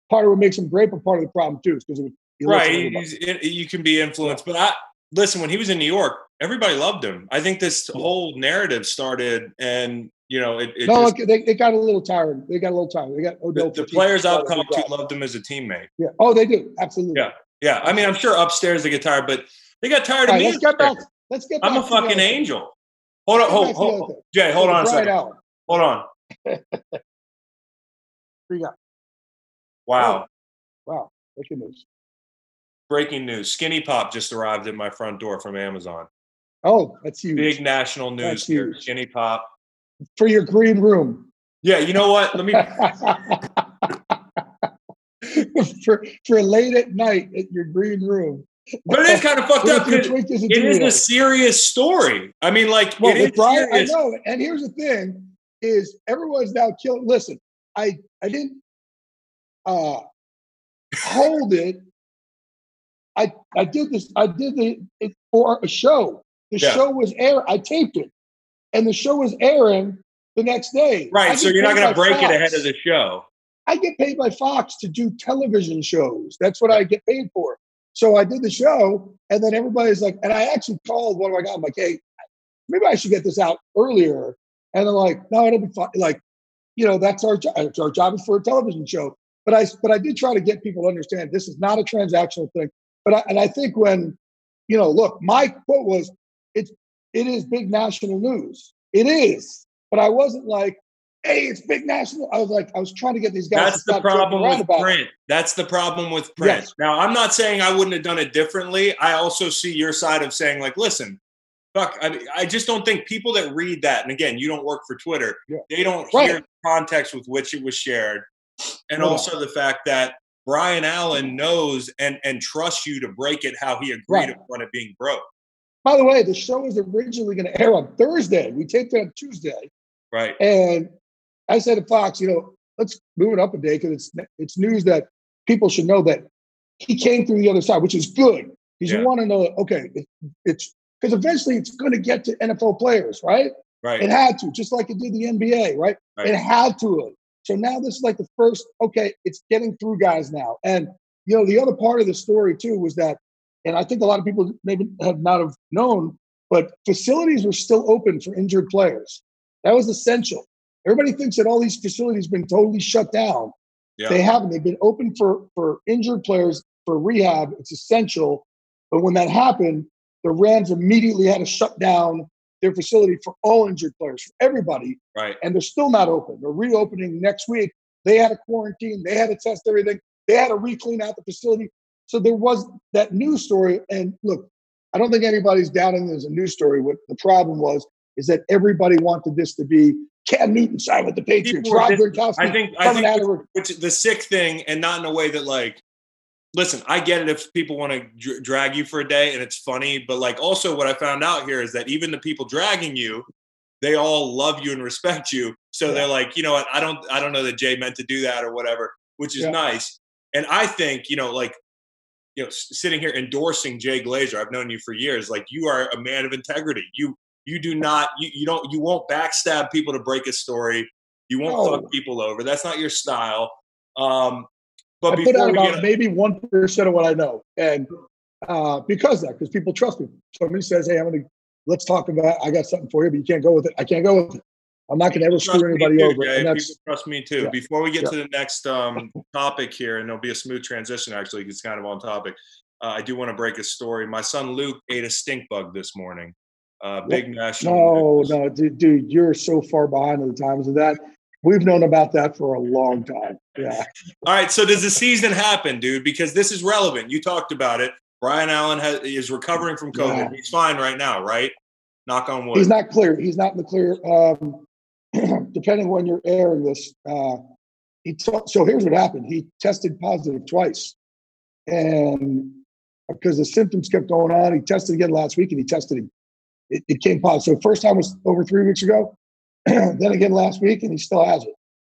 part of what makes him great, but part of the problem too, because
right. It, you can be influenced, but I listen when he was in New York, everybody loved him. I think this whole narrative started, and you know, it, it
No,
just,
they, they got a little tired. They got a little tired. They got Odell.
the, the players I've
Got a
talked
good
to loved him as a teammate.
Yeah. Oh, they do. Absolutely.
Yeah. Yeah, I mean, I'm sure upstairs they get tired, but they got tired
All
of
right,
me.
let's get back. Let's get.
I'm a
back to the other
fucking angel. Hold on, hold,
get back to the
hold, hold. Jay, hold on a second. Hold on.
You got?
Wow.
Wow. Breaking news.
Breaking news. Skinny Pop just arrived at my front door from Amazon.
Oh, that's huge.
Big national news
That's
here.
huge.
Skinny Pop.
For your green room.
Yeah, you know what? Let me
for for late at night at your green room.
But it is kind of fucked up.
your
'cause
Twinkies and
It is a serious story. I mean, like
Well,
it is
Brian, I
serious.
know. And here's the thing: is everyone's now killing. Listen, I I didn't uh hold it. I I did this. I did the it for a show. The
Yeah.
show was air. I taped it, and the show was airing the next day. I
Right. So you're not going to break it ahead of the show.
I get paid by Fox to do television shows. That's what I get paid for. So I did the show, and then everybody's like, and I actually called one of my guys. I'm like, hey, maybe I should get this out earlier. And they're like, no, it'll be fine. Like, you know, that's our job. Our job is for a television show. But I, but I did try to get people to understand this is not a transactional thing. But I, and I think when, you know, look, my quote was, it's it is big national news. It is. But I wasn't like, hey, it's big national. I was like, I was trying to get these guys.
That's the problem with
it.
print. That's the problem with print.
Yes.
Now, I'm not saying I wouldn't have done it differently. I also see your side of saying, like, listen, fuck, I, I just don't think people that read that, and again, you don't work for Twitter,
Yeah.
they don't
Right.
hear context with which it was shared. And
No.
also the fact that Brian Allen knows and, and trusts you to break it how he agreed
Right.
upon it being broke.
By the way, the show was originally going to air on Thursday. We taped it on Tuesday,
Right.
and I said to Fox, you know, let's move it up a day because it's it's news that people should know that he came through the other side, which is good because
Yeah.
you want to know. Okay, it, it's because eventually it's going to get to NFL players, right?
Right.
It had to, just like it did the NBA, right?
Right.
It had to. So now this is like the first, okay, it's getting through guys now. And, you know, the other part of the story too was that, and I think a lot of people maybe have not have known, but facilities were still open for injured players. That was essential. Everybody thinks that all these facilities have been totally shut down.
Yeah.
They haven't. They've been open for, for injured players for rehab. It's essential. But when that happened, the Rams immediately had to shut down their facility for all injured players, for everybody,
Right.
and they're still not open. They're reopening next week. They had a quarantine. They had to test everything. They had to re-clean out the facility. So there was that news story. And look, I don't think anybody's doubting there's a news story. What the problem was is that everybody wanted this to be Cam Newton signed with the Patriots. Rob Gronkowski
I think I think which the sick thing, and not in a way that like, listen, I get it if people want to dr- drag you for a day and it's funny, but like also what I found out here is that even the people dragging you, they all love you and respect you. So
Yeah.
they're like, you know what, I don't I don't know that Jay meant to do that or whatever, which is
Yeah.
nice. And I think you know like. you know, sitting here endorsing Jay Glazer. I've known you for years. Like you are a man of integrity. You you do not you, you don't you won't backstab people to break a story. You won't
No.
fuck people over. That's not your style. Um, but
I put out about
get
maybe one percent of what I know, and uh, because of that, because people trust me. Somebody says, "Hey, I'm gonna let's talk about. I got something for you, but you can't go with it. I can't go with it. I'm not gonna ever screw anybody
too,
over."
Jay.
And that's
People trust me too.
yeah.
Before we get
Yeah.
to the next um, topic here, and there'll be a smooth transition Actually, it's kind of on topic. Uh, I do want to break a story. My son Luke ate a stink bug this morning. Uh, big national.
no,
news.
no, dude, dude, you're so far behind of the times of that. We've known about that for a long time. Yeah,
All right. So does the season happen, dude? Because this is relevant. You talked about it. Brian Allen has, is recovering from COVID.
Yeah.
He's fine right now, right? Knock on wood.
he's not clear. He's not in the clear. Um, depending on when you're airing this, uh, he t- so here's what happened. He tested positive twice, and because the symptoms kept going on, he tested again last week, and he tested him. It, it came positive. So first time was over three weeks ago. then again last week, and he still has it.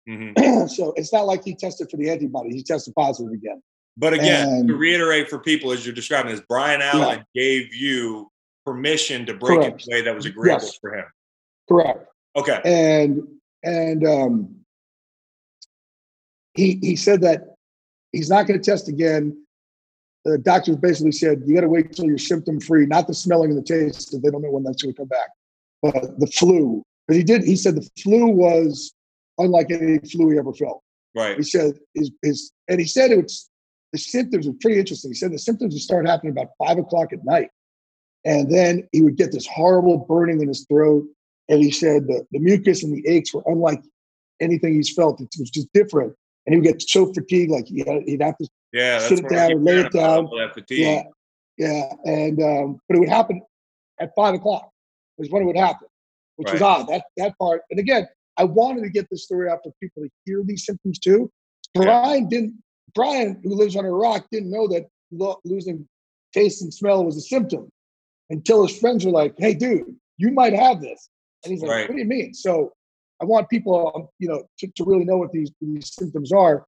Mhm.
so it's not like he tested for the antibody. He tested positive again.
But again,
And-
to reiterate for people as you're describing this, Brian Allen gave you permission to break
Correct.
in a way that was agreeable
Yes.
for him.
Correct.
Okay.
and and um, he he said that he's not going to test again. The doctors basically said you got to wait till you're symptom free, not the smelling and the taste, because they don't know when that's going to come back. But the flu, because he did, he said the flu was unlike any flu he ever felt.
Right.
He said his, his and he said it was the symptoms were pretty interesting. He said the symptoms would start happening about five o'clock at night. And then he would get this horrible burning in his throat. And he said the, the mucus and the aches were unlike anything he's felt. It was just different. And he would get so fatigued, like he had, he'd have to,
Yeah.
Sit it down or lay it down.
about, That fatigue.
yeah, yeah. And um, but it would happen at five o'clock was when it would happen, which was odd. That that part. And again, I wanted to get this story out for people to hear these symptoms too.
Yeah.
Brian didn't. Brian, who lives under a rock, didn't know that lo- losing taste and smell was a symptom until his friends were like, "Hey, dude, you might have this," and he's like,
Right.
"What do you mean?" So I want people, um, you know, to, to really know what these, these symptoms are.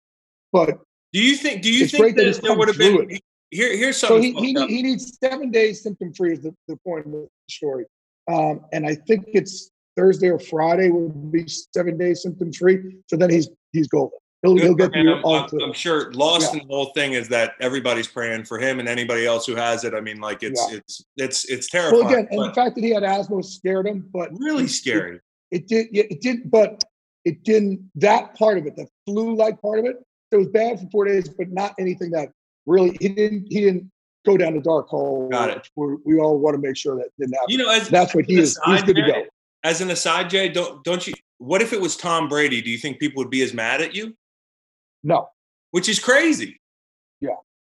But
Do you think? Do you think
that
that there would have been? Here, here's
so
something.
he, he, he needs seven days symptom free is the, the point of the story. Um, and I think it's Thursday or Friday will be seven days symptom free. So then he's he's golden. He'll, he'll get the all
I'm. I'm sure lost
Yeah.
in the whole thing is that everybody's praying for him and anybody else who has it. I mean, like it's
Yeah.
it's it's it's terrifying.
Well, again, and the fact that he had asthma scared him, but
really scary.
It, did, yeah, it did, but it didn't. That part of it, the flu-like part of it, it was bad for four days, but not anything that really he didn't he didn't go down the dark hole.
Got it.
We, all want to make sure that didn't happen.
You know, as
That's what he is. He's good to go.
As an aside, Jay, don't don't you? What if it was Tom Brady? Do you think people would be as mad at you?
No,
Which is crazy.
Yeah.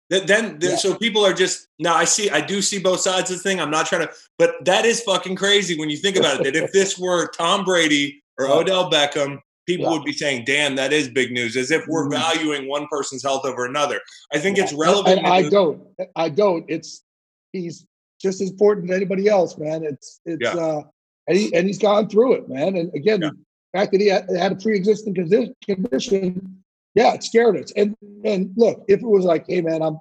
That then
Yeah.
so people are just now. I see. I do see both sides of the thing. I'm not trying to, but that is fucking crazy when you think about it. That if this were Tom Brady or
Yeah.
Odell Beckham, people
Yeah.
would be saying, "Damn, that is big news." As if we're
Mhm.
valuing one person's health over another. I think it's relevant.
And I don't. I don't. It's he's just as important as anybody else, man. It's it's
Yeah.
uh and he and he's gone through it, man. And again,
Yeah.
the fact that he had, had a pre-existing condition, yeah, it scared us. And and look, if it was like, hey man, I'm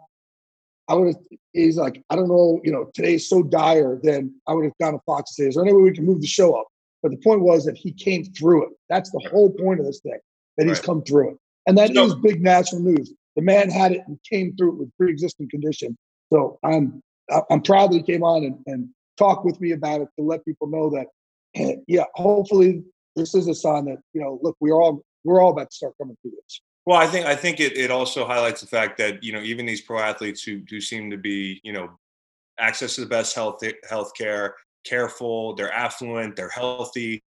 I would have he's like, I don't know, you know, today's so dire, then I would have gone to Fox and say, is there any way we can move the show up? But the point was that he came through it. That's the whole point of this thing, that he's
Right.
come through it. And that is big national news. The man had it and came through it with pre-existing condition. So I'm I'm proud that he came on and, and talked with me about it to let people know that, eh, yeah, hopefully this is a sign that you know, look, we're all we're all about to start coming through this.
Well, I think I think it, it also highlights the fact that you know even these pro athletes who do seem to be you know access to the best health health care, careful, they're affluent, they're healthy,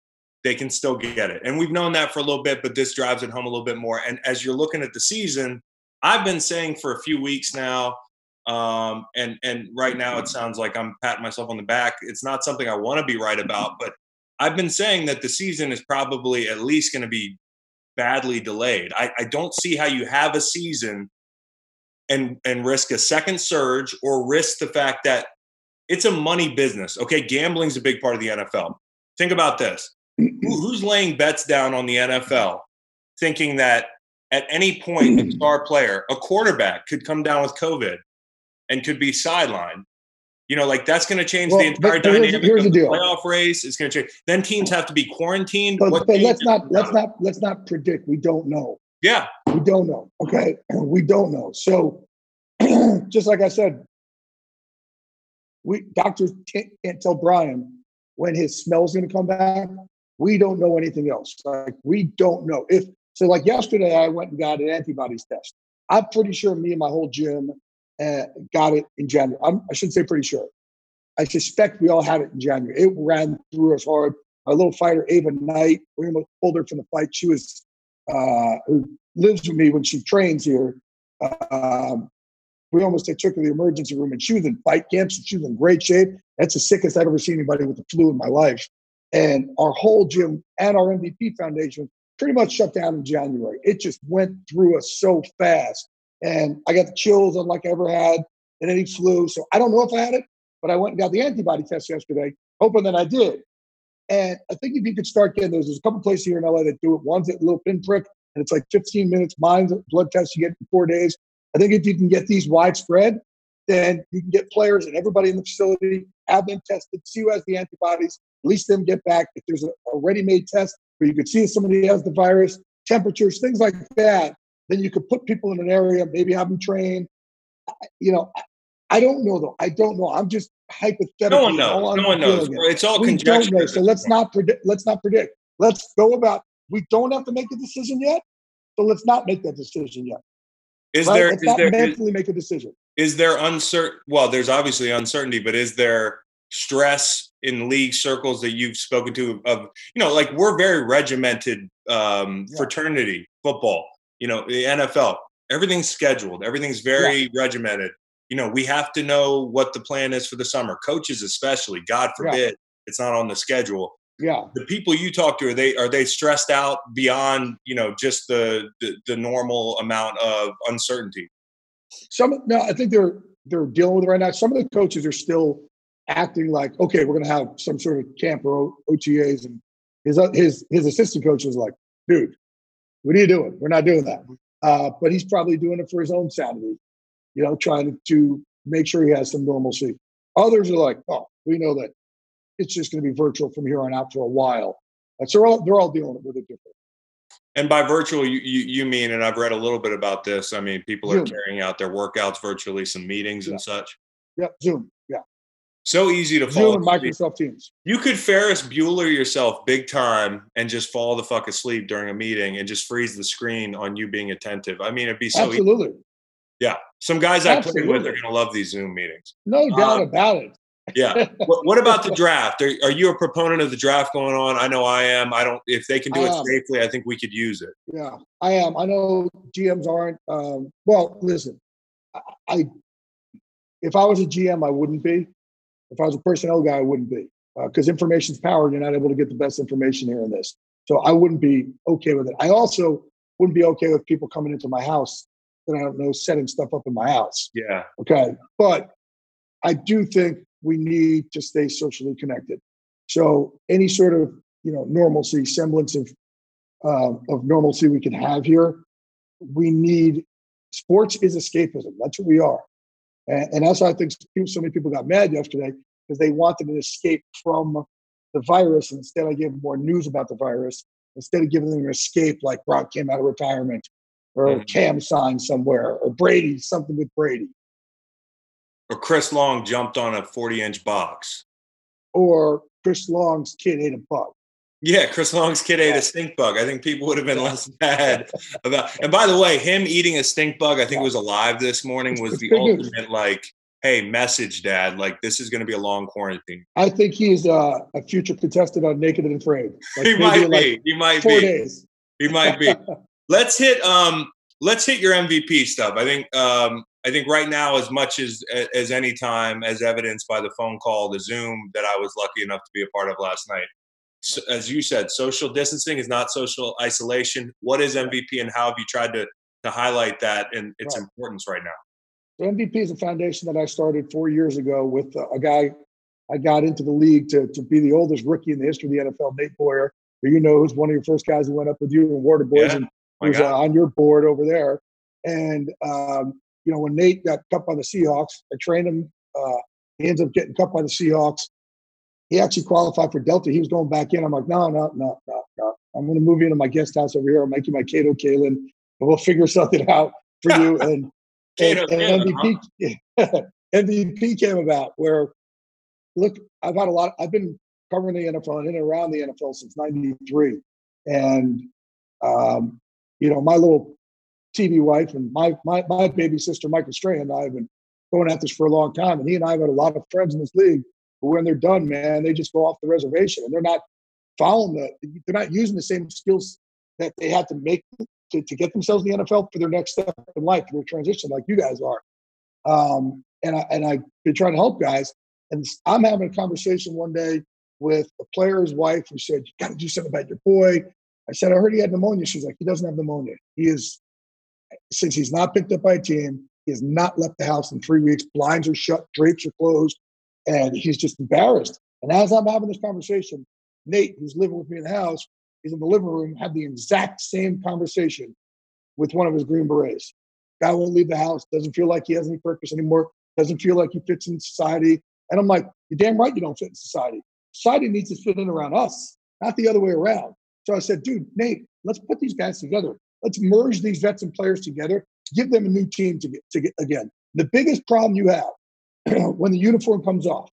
they can still get it. And we've known that for a little bit, but this drives it home a little bit more. And as you're looking at the season, I've been saying for a few weeks now, um, and and right now it sounds like I'm patting myself on the back. It's not something I want to be right about, but I've been saying that the season is probably at least going to be badly delayed. I, I don't see how you have a season and and risk a second surge or risk the fact that it's a money business. Okay, gambling's a big part of the NFL. Think about this. Who, who's laying bets down on the NFL thinking that at any point a star player, a quarterback could come down with COVID and could be sidelined. You know, like that's going to change
Well,
the entire
but here's-
dynamic
here's
of
the
the playoff race. It's going to change. Then teams have to be quarantined.
But, but let's not let's not let's not predict. We don't know.
Yeah,
We don't know. Okay, we don't know. So, just like I said, we doctors can't, can't tell Brian when his smell's going to come back. We don't know anything else. Like we don't know if so. Like yesterday, I went and got an antibodies test. I'm pretty sure me and my whole gym uh, got it in January. I'm, I shouldn't say pretty sure. I suspect we all had it in January. It ran through us hard. Our little fighter Ava Knight, we almost pulled her from the fight. She was uh, who lives with me when she trains here. Um, we almost took her to the emergency room, and she was in fight camps. And she was in great shape. That's the sickest I've ever seen anybody with the flu in my life. And our whole gym and our MVP Foundation pretty much shut down in January. It just went through us so fast, and I got the chills unlike I ever had in any flu. So I don't know if I had it, but I went and got the antibody test yesterday, hoping that I did. And I think if you could start getting those, there's a couple places here in LA that do it. One's at a little pinprick, and it's like 15 minutes. Mine's a blood test you get in four days. I think if you can get these widespread, then you can get players and everybody in the facility, have them tested, see who has the antibodies, at least them, get back. If there's a, a ready-made test where you could see if somebody has the virus, temperatures, things like that, then you could put people in an area, maybe have them train. You know, I- don't know though. I don't know. I'm just hypothetical.
no one knows. No one knows. It's all
We
conjecture.
don't know. So let's not predict. Let's not predict. Let's go about. We don't have to make a decision yet. So let's not make that decision yet.
Is
right?
there
let's
is
not
there is,
mentally make a decision.
is there uncertain? Well, there's obviously uncertainty, but is there stress in league circles that you've spoken to of you know like we're very regimented um,
Yeah.
fraternity football. You know the NFL, everything's scheduled, everything's very regimented. You know we have to know what the plan is for the summer. Coaches especially, God
Yeah.
forbid, it's not on the schedule.
Yeah.
the people you talk to are they are they stressed out beyond you know just the the, the normal amount of uncertainty
Some no, I think they're they're dealing with it right now. Some of the coaches are still acting like, okay, we're going to have some sort of camp or OTAs, and his his his assistant coach is like, dude, what are you doing? We're not doing that. Uh, but he's probably doing it for his own sanity, you know, trying to make sure he has some normalcy. Others are like, oh, we know that it's just going to be virtual from here on out for a while. And so they're all, they're all dealing with it differently.
and by virtual you, you you mean and i've read a little bit about this i mean people are
Zoom.
carrying out their workouts virtually some meetings and such
Yep, Zoom.
So easy to fall
Zoom. Microsoft Teams.
you could ferris bueller yourself big time and just fall the fuck asleep during a meeting and just freeze the screen on you being attentive i mean it'd be so easy.
Absolutely,
yeah some guys i play with are going to love these zoom meetings
no doubt
Um,
about it.
Yeah. what, what about the draft? Are, are you a proponent of the draft going on? I know I am. I don't. If they can do it safely, I think we could use it.
Yeah, I am. I know GMs aren't. Um, well, listen, I, I if I was a GM, I wouldn't be. If I was a personnel guy, I wouldn't be because information is power. You're not able to get the best information here in this, so I wouldn't be okay with it. I also wouldn't be okay with people coming into my house that I don't know setting stuff up in my house.
Yeah.
Okay. But I do think we need to stay socially connected. So any sort of, you know, normalcy, semblance of um, of normalcy we can have here, we need sports is escapism. That's what we are. And, and that's why I think so many people got mad yesterday because they wanted an escape from the virus. And instead, I gave them more news about the virus instead of giving them an escape like Brock came out of retirement or
Mhm.
Cam signed somewhere or Brady, something with Brady.
Or Chris Long jumped on a 40 inch box.
or Chris Long's kid ate a bug.
Yeah, Chris Long's kid ate a stink bug. I think people would have been less mad about. And by the way, him eating a stink bug, I think
Yeah.
was alive this morning, was the ultimate like, hey, message, Dad. Like this is going to be a long quarantine.
I think he's uh, a future contestant on Naked and Afraid. Like
he
maybe
might
like,
be. He might
four
be.
days.
He might be. let's hit um let's hit your MVP stuff. I think um I think right now as much as as any time as evidenced by the phone call, the Zoom that I was lucky enough to be a part of last night. So, as you said, social distancing is not social isolation. What is MVP and how have you tried to to highlight that and its
Right.
importance right now?
So MVP is a foundation that I started four years ago with a guy I got into the league to, to be the oldest rookie in the history of the NFL, Nate Boyer, who you know who's one of your first guys who went up with you in Water Boys
Yeah.
and who's uh, on your board over there. And um, you know, when Nate got cut by the Seahawks, I trained him. Uh, he ends up getting cut by the Seahawks. He actually qualified for Delta. He was going back in. I'm like, no, no, no, no, no. I'm going to move you into my guest house over here. I'll make you my Kato Kaelin, and we'll figure something out for you. And, and, and MVP, MVP came about where, look, I've had a lot. I've been covering the NFL and in and around the NFL since '93, and um, you know, my little TV wife and my my my baby sister Michael Strahan and I have been going at this for a long time, and he and I have had a lot of friends in this league. But when they're done, man, they just go off the reservation and they're not following the. They're not using the same skills that they had to make to, to get themselves in the NFL for their next step in life, their transition, like you guys are. Um, and I and I've been trying to help guys, and I'm having a conversation one day with a player's wife who said, "You got to do something about your boy." I said, "I heard he had pneumonia." She's like, "He doesn't have pneumonia. He is since he's not picked up by a team, he has not left the house in three weeks. Blinds are shut, drapes are closed, and he's just embarrassed. And as I'm having this conversation, Nate, who's living with me in the house, is in the living room, had the exact same conversation with one of his Green Berets. Guy won't leave the house, doesn't feel like he has any purpose anymore, doesn't feel like he fits in society. And I'm like, you're damn right you don't fit in society. Society needs to fit in around us, not the other way around. So I said, dude, Nate, let's put these guys together. Let's merge these vets and players together, give them a new team to get, to get again. The biggest problem you have when the uniform comes off,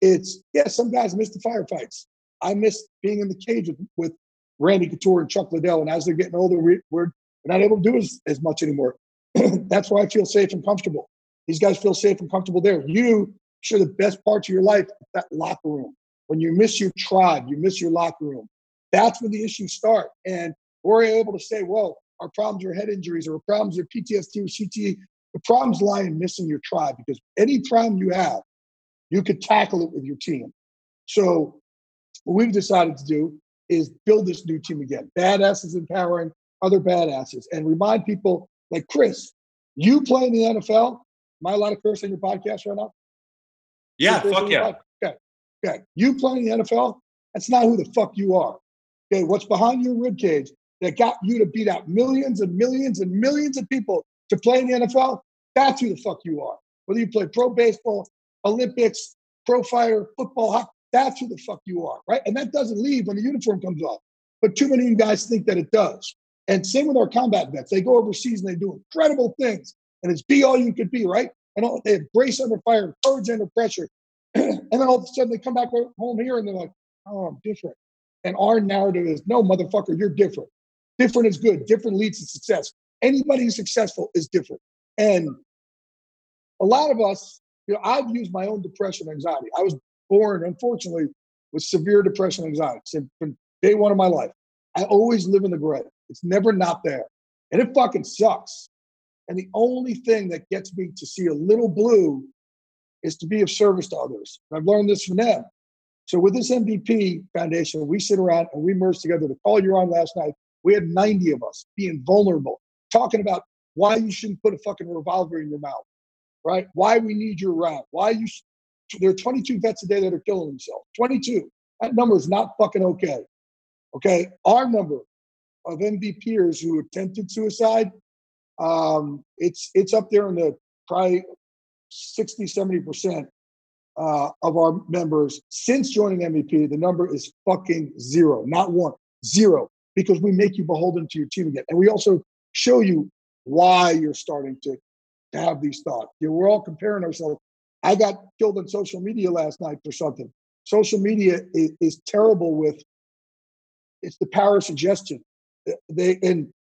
it's yeah, some guys miss the firefights. I miss being in the cage with, with Randy Couture and Chuck Liddell. And as they're getting older, we, we're not able to do as, as much anymore. That's why I feel safe and comfortable. These guys feel safe and comfortable there. You sure the best parts of your life that locker room. When you miss your tribe, you miss your locker room. That's when the issues start. And we're able to say, well, our problems are head injuries or our problems are PTSD or CTE. The problems lie in missing your tribe because any problem you have, you could tackle it with your team. So what we've decided to do is build this new team again. Badasses empowering other badasses and remind people like Chris, you play in the NFL. Am I allowed to curse on your podcast right now?
Yeah, fuck yeah.
Okay. Okay. You play in the NFL, that's not who the fuck you are. Okay, what's behind your ribcage that got you to beat out millions and millions and millions of people to play in the NFL, that's who the fuck you are. Whether you play pro baseball, Olympics, pro fire, football, that's who the fuck you are, right? And that doesn't leave when the uniform comes off. But too many of you guys think that it does. And same with our combat vets. They go overseas and they do incredible things. And it's be all you could be, right? And all, they brace under fire, courage under pressure. and then all of a sudden they come back home here and they're like, oh, I'm different. And our narrative is, no, motherfucker, you're different. Different is good. Different leads to success. Anybody who's successful is different. And a lot of us, you know, I've used my own depression anxiety. I was born, unfortunately, with severe depression anxiety from day one of my life. I always live in the gray. It's never not there. And it fucking sucks. And the only thing that gets me to see a little blue is to be of service to others. And I've learned this from them. So with this MVP Foundation, we sit around and we merge together. The call you're on last night, we had 90 of us being vulnerable, talking about why you shouldn't put a fucking revolver in your mouth, right? Why we need your round. Why you, there are 22 vets a day that are killing themselves. 22. That number is not fucking okay. Okay. Our number of MVPers who attempted suicide, um, it's it's up there in the probably 60, 70% uh, of our members since joining MVP. The number is fucking zero, not one, zero because we make you beholden to your team again. And we also show you why you're starting to, to have these thoughts. You know, we're all comparing ourselves. I got killed on social media last night for something. Social media is, is terrible with it's the power of suggestion. Uh, they and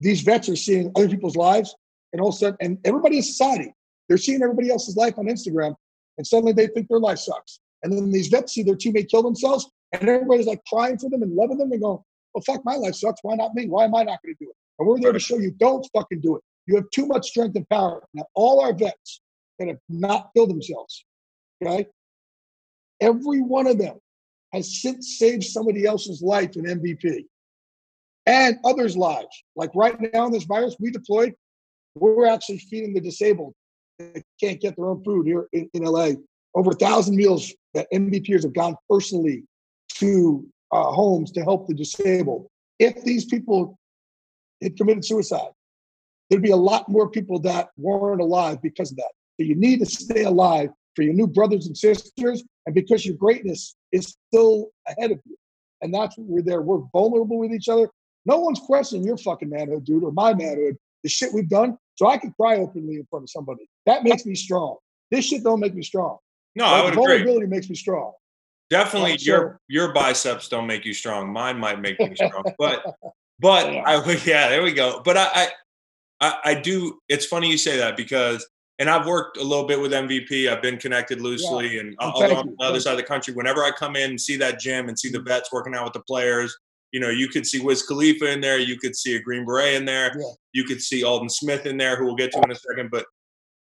these vets are seeing other people's lives, and all of a sudden, and everybody in society, they're seeing everybody else's life on Instagram, and suddenly they think their life sucks. And then these vets see their teammate kill themselves, and everybody's like crying for them and loving them and going, well, fuck, my life sucks. Why not me? Why am I not going to do it? And we're there to show you don't fucking do it. You have too much strength and power. Now, all our vets that have not killed themselves, okay? Every one of them has since saved somebody else's life in MVP and others' lives. Like right now in this virus, we deployed, we're actually feeding the disabled that can't get their own food here in, in LA. Over a thousand meals that MVPers have gone personally to uh, homes to help the disabled. If these people had committed suicide, there'd be a lot more people that weren't alive because of that. So you need to stay alive for your new brothers and sisters, and because your greatness is still ahead of you. And that's what we're there. We're vulnerable with each other. No one's questioning your fucking manhood, dude, or my manhood, the shit we've done. So I can cry openly in front of somebody. That makes me strong. This shit don't make me strong.
No, I would agree.
Vulnerability makes me strong.
Definitely, your your biceps don't make you strong. Mine might make me strong, but but I would yeah, there we go. But I, I I I do. It's funny you say that because. And I've worked a little bit with MVP. I've been connected loosely, and I'm
you,
on the other side of the country, whenever I come in and see that gym and see the
Mhm.
vets working out with the players, you know, you could see Wiz Khalifa in there, you could see a Green Beret in there,
Yeah.
you could see Aldon Smith in there, who we'll get to in a second. But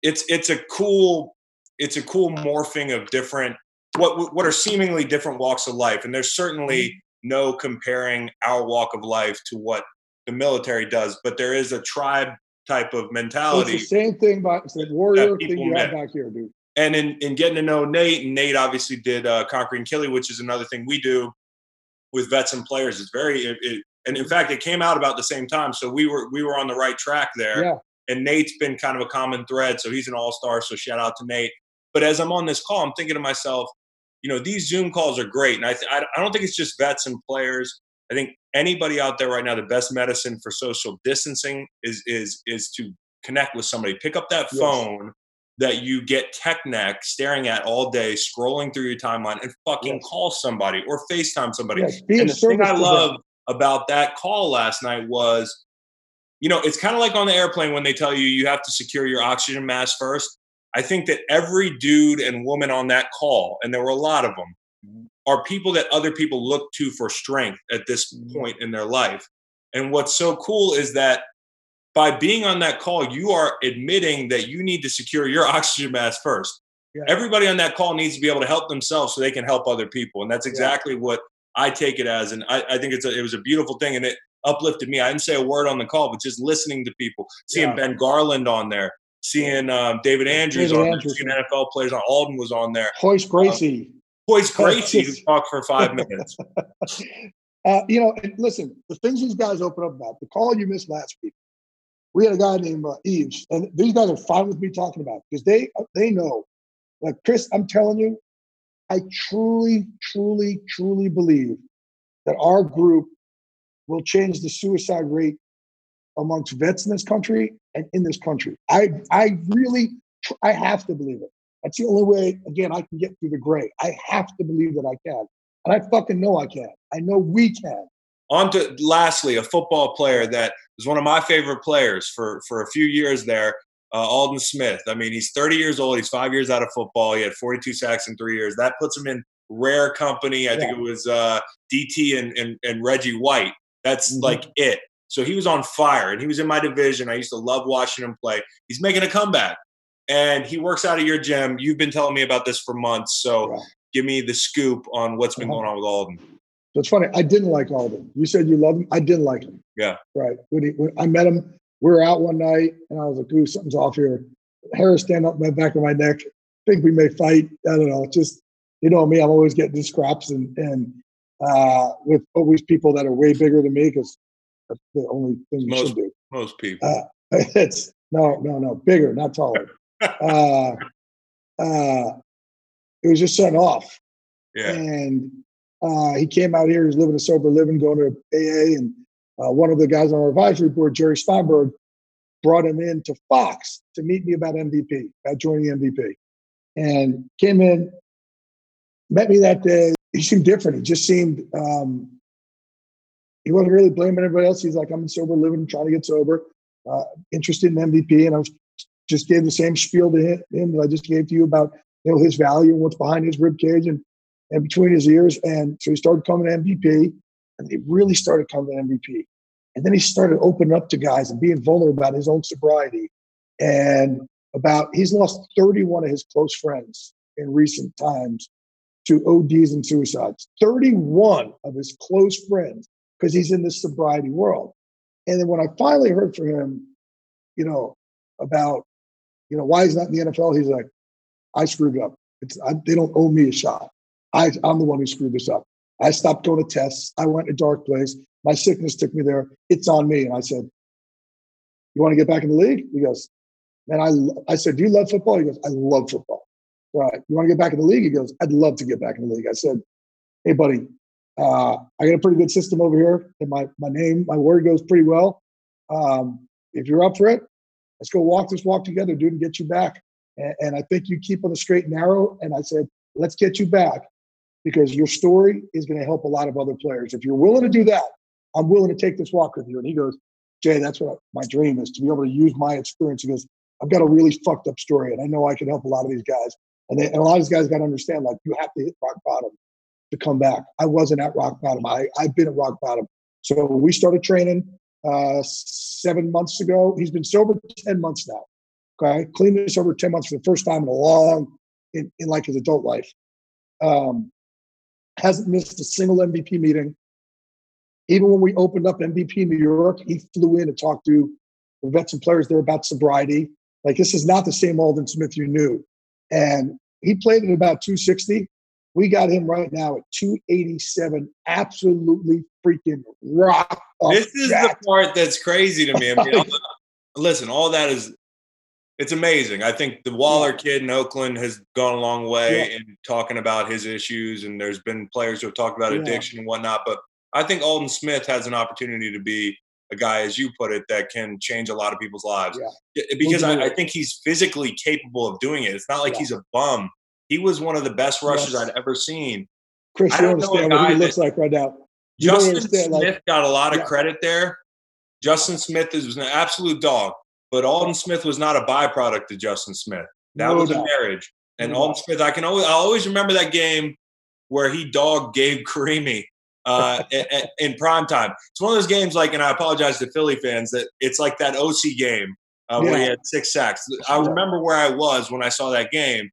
it's it's a cool it's a cool morphing of different what what are seemingly different walks of life, and there's certainly
Mm-hmm.
No comparing our walk of life to what the military does, but there is a tribe type of mentality.
It's the same thing, but it's the warrior thing you have back here, dude.
and in, in getting to know Nate, and Nate obviously did uh, Conquering Kili, which is another thing we do with vets and players. It's very, it, it, and in fact, it came out about the same time, so we were we were on the right track there.
Yeah.
And Nate's been kind of a common thread, so he's an all star. So shout out to Nate. But as I'm on this call, I'm thinking to myself, you know, these Zoom calls are great, and I th- I don't think it's just vets and players. I think anybody out there right now, the best medicine for social distancing is is is to connect with somebody. Pick up that
Yes.
phone that you get tech neck staring at all day, scrolling through your timeline, and fucking
Yes.
call somebody or FaceTime somebody.
Yes,
And the thing I love about that call last night was, you know, it's kind of like on the airplane when they tell you you have to secure your oxygen mask first. I think that every dude and woman on that call, and there were a lot of them, are people that other people look to for strength at this point in their life. And what's so cool is that by being on that call, you are admitting that you need to secure your oxygen mask first.
Yeah.
Everybody on that call needs to be able to help themselves so they can help other people. And that's exactly what I take it as. And I, I think it's a, it was a beautiful thing and it uplifted me. I didn't say a word on the call, but just listening to people, seeing
Yeah.
Ben Garland on there, seeing um, David Andrews
David
on
Andrews,
there. NFL players on. Aldon was on there.
Royce Gracie.
Royce Gracie who
just-
talked for five minutes.
Uh, you know, and listen, the things these guys open up about, the call you missed last week, we had a guy named uh, Eves, and these guys are fine with me talking about because they they know. Like Chris, I'm telling you, I truly, truly, truly believe that our group will change the suicide rate amongst vets in this country and in this country. I I really I have to believe it. That's the only way. Again, I can get through the gray. I have to believe that I can, and I fucking know I can. I know we can.
On to lastly, a football player that was one of my favorite players for for a few years there, uh, Aldon Smith. I mean, he's 30 years old. He's five years out of football. He had 42 sacks in three years. That puts him in rare company. I think it was uh, DT and, and and Reggie White. That's
Mhm.
like it. So he was on fire, and he was in my division. I used to love watching him play. He's making a comeback, and he works out of your gym. You've been telling me about this for months. So
Yeah.
give me the scoop on what's been
Uh-huh.
going on with
Aldon. It's funny. I didn't like Aldon. You said you love him. I didn't like him.
Yeah.
Right. When, he, when I met him, we were out one night, and I was like, "Ooh, something's off here." Hair stand up my back of my neck. Think we may fight. I don't know. Just you know me. I'm always getting scraps and and uh, with always people that are way bigger than me because that's the only thing
Most-
should do.
Most people.
Uh, it's no, no, no, bigger, not taller. uh, uh, it was just sent off.
yeah.
And uh, he came out here. He was living a sober living, going to AA. And uh, one of the guys on our advisory board, Jerry Steinberg, brought him in to Fox to meet me about MVP, about joining the MVP. And came in, met me that day. He seemed different. He just seemed, um, he wasn't really blaming everybody else. He's like, I'm sober living, trying to get sober, uh, interested in MVP. And I was just gave the same spiel to him, him that I just gave to you about you know his value and what's behind his rib cage and and between his ears. And so he started coming to MVP, and he really started coming to MVP. And then he started opening up to guys and being vulnerable about his own sobriety and about he's lost 31 of his close friends in recent times to ODs and suicides. 31 of his close friends because he's in this sobriety world. And then when I finally heard from him, you know, about you know why he's not in the NFL, he's like, I screwed up. I, they don't owe me a shot. I, I'm the one who screwed this up. I stopped going to tests. I went to a dark place. My sickness took me there. It's on me. And I said, You want to get back in the league? He goes, Man, I, I said, Do you love football? He goes, I love football. Right. You want to get back in the league? He goes, I'd love to get back in the league. I said, Hey, buddy, uh, I got a pretty good system over here. And my, my name, my word goes pretty well. Um, if you're up for it, let's go walk this walk together, dude, and get you back. And, and I think you keep on the straight and narrow. And I said, let's get you back because your story is going to help a lot of other players. If you're willing to do that, I'm willing to take this walk with you. And he goes, Jay, that's what my dream is to be able to use my experience. He goes, I've got a really fucked up story, and I know I can help a lot of these guys. And, they, and a lot of these guys got to understand, like, you have to hit rock bottom to come back. I wasn't at rock bottom. I, I've been at rock bottom. So we started training uh, seven months ago. He's been sober 10 months now. Okay. Clean this over 10 months for the first time in a long, in, in like his adult life. Um, hasn't missed a single MVP meeting. Even when we opened up MVP New York, he flew in and talked to the vets and players there about sobriety. Like this is not the same Aldon Smith you knew. And he played at about 260. We got him right now at 287. Absolutely freaking rock.
This is the part that's crazy to me. I mean, listen, all that is it's amazing. I think the Waller kid in Oakland has gone a long way yeah. in talking about his issues, and there's been players who have talked about addiction and whatnot. But I think Aldon Smith has an opportunity to be a guy, as you put it, that can change a lot of people's lives. Yeah. Because I, I, think he's physically capable of doing it. It's not like he's a bum. He was one of the best rushers yes. I'd ever seen.
Chris, I don't you understand what he looks like right now.
You Justin Smith like, got a lot of credit there. Justin Smith is an absolute dog. But Aldon Smith was not a byproduct of Justin Smith. That no was doubt. a marriage. And no Aldon Smith, I can always I always remember that game where he dogged Gabe Carimi uh, in prime time. It's one of those games like, and I apologize to Philly fans that it's like that OC game uh, yeah. where he had six sacks. I remember where I was when I saw that game.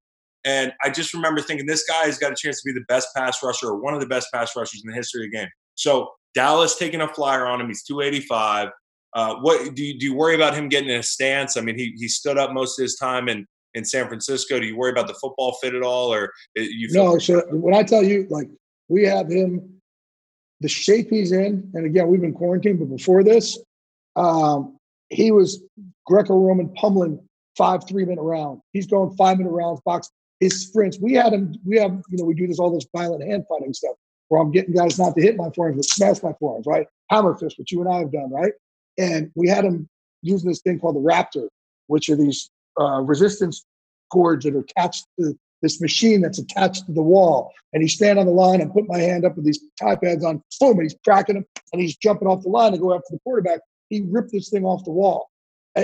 And I just remember thinking this guy has got a chance to be the best pass rusher or one of the best pass rushers in the history of the game. So Dallas taking a flyer on him. He's 285. Uh, what do you, do you worry about him getting in a stance? I mean, he, he stood up most of his time in, in San Francisco. Do you worry about the football fit at all, or you?
no. So when I tell you, like we have him, the shape he's in, and again, we've been quarantined, but before this, um, he was Greco-Roman pummeling five three minute rounds. He's going five minute rounds, box his sprints. We had him. We have you know we do this all this violent hand fighting stuff where I'm getting guys not to hit my forearms, but smash my forearms, right? Hammer fist, which you and I have done, right? And we had him using this thing called the Raptor, which are these uh, resistance cords that are attached to this machine that's attached to the wall. And he's standing on the line and put my hand up with these Thai pads on, boom, and he's cracking them and he's jumping off the line to go after the quarterback. He ripped this thing off the wall.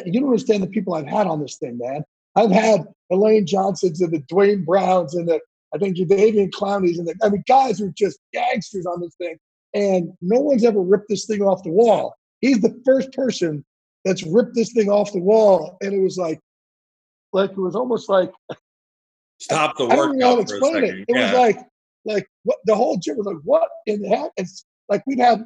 You don't understand the people I've had on this thing, man. I've had Elaine Johnsons and the Duane Browns and the I think Jadeveon Clowney's and the I mean guys who are just gangsters on this thing. And no one's ever ripped this thing off the wall he's the first person that's ripped this thing off the wall. And it was like, like it was almost like
stop the work. I don't know how to explain
it. It yeah. was like, like what the whole gym was like, what in the heck? It's like we'd had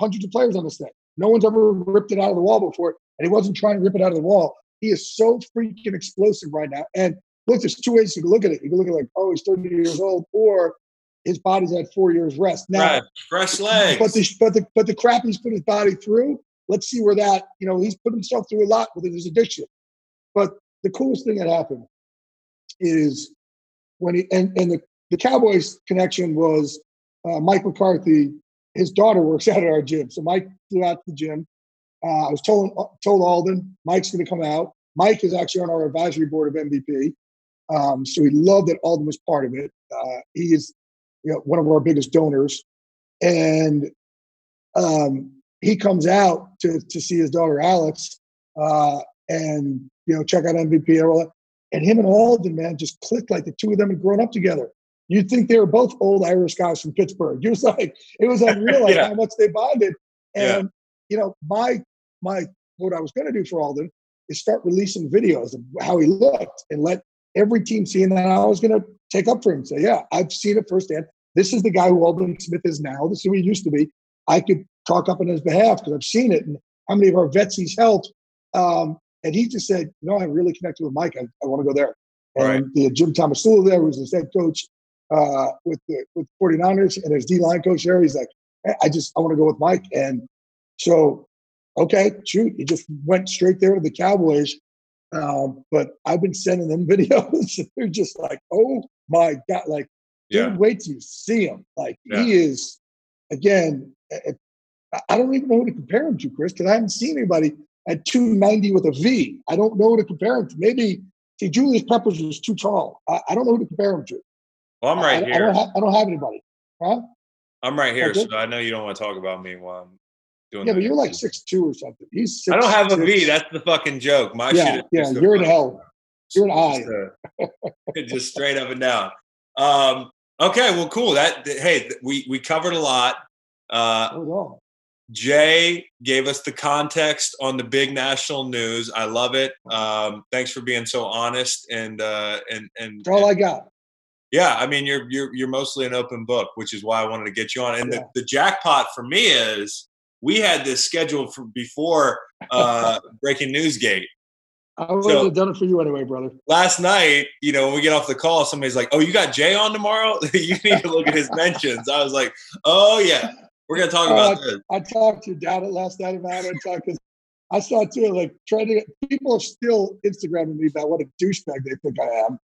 hundreds of players on this thing. No one's ever ripped it out of the wall before, and he wasn't trying to rip it out of the wall. He is so freaking explosive right now. And look, there's two ways you can look at it. You can look at it like, oh, he's 30 years old, or his body's had four years rest. Now,
right. fresh legs.
But the but the but the crap he's put his body through. Let's see where that you know he's put himself through a lot with his addiction. But the coolest thing that happened is when he and and the the Cowboys connection was uh, Mike McCarthy. His daughter works out at our gym, so Mike flew out to the gym. Uh, I was told told Aldon Mike's going to come out. Mike is actually on our advisory board of MVP, um, so he loved that Aldon was part of it. Uh, he is you know, one of our biggest donors, and um, he comes out to to see his daughter Alex, uh, and you know, check out MVP and all that. And him and Aldon, man, just clicked like the two of them had grown up together. You'd think they were both old Irish guys from Pittsburgh. It was like it was unreal like yeah. how much they bonded. And yeah. you know, my my what I was going to do for Aldon is start releasing videos of how he looked and let every team see. And then I was going to take up for him. Say, yeah, I've seen it firsthand. This is the guy who Aldon Smith is now. This is who he used to be. I could talk up on his behalf because I've seen it and how many of our vets he's helped. Um, and he just said, you know, I really connected with Mike. I, I want to go there. And right. the Jim Tomsula there, was the head coach uh, with the with 49ers, and there's D line coach there. He's like, I just I want to go with Mike. And so Okay, shoot, he just went straight there to the Cowboys. Um, but I've been sending them videos. and they're just like, oh my god, like,
Yeah.
dude, wait till you see him. Like
Yeah.
he is, again. I- don't even know who to compare him to, Chris, because I haven't seen anybody at 290 with a V. I don't know who to compare him to. Maybe see Julius Peppers was too tall. I, I don't know who to compare him to.
Well, I'm right
I, I don't have. I don't have anybody. Huh?
I'm right here,
Okay.
so I know you don't want to talk about me while I'm doing.
Yeah, but you're like six two or something. He's six.
I don't have a V. That's the fucking joke. My
yeah,
shit is
yeah. You're
fucking-
hell. You're an eye.
just, uh, just straight up and down. Um, okay, well, cool. That hey, we we covered a lot. Uh,
on.
Jay gave us the context on the big national news. I love it. Um, thanks for being so honest and uh, and and,
That's all I got.
yeah. I mean, you're you're you're mostly an open book, which is why I wanted to get you on. And
Yeah.
the, the jackpot for me is we had this scheduled for before uh, breaking news gate.
I would
So-
have done it for you anyway, brother.
last night, you know, when we get off the call, somebody's like, "Oh, you got Jay on tomorrow? you need to look at his mentions." I was like, "Oh yeah, we're gonna talk about
Uh,
this."
I talked to dad last night about it. I talked I saw too, like trying to get people are still Instagramming me about what a douchebag they think I am.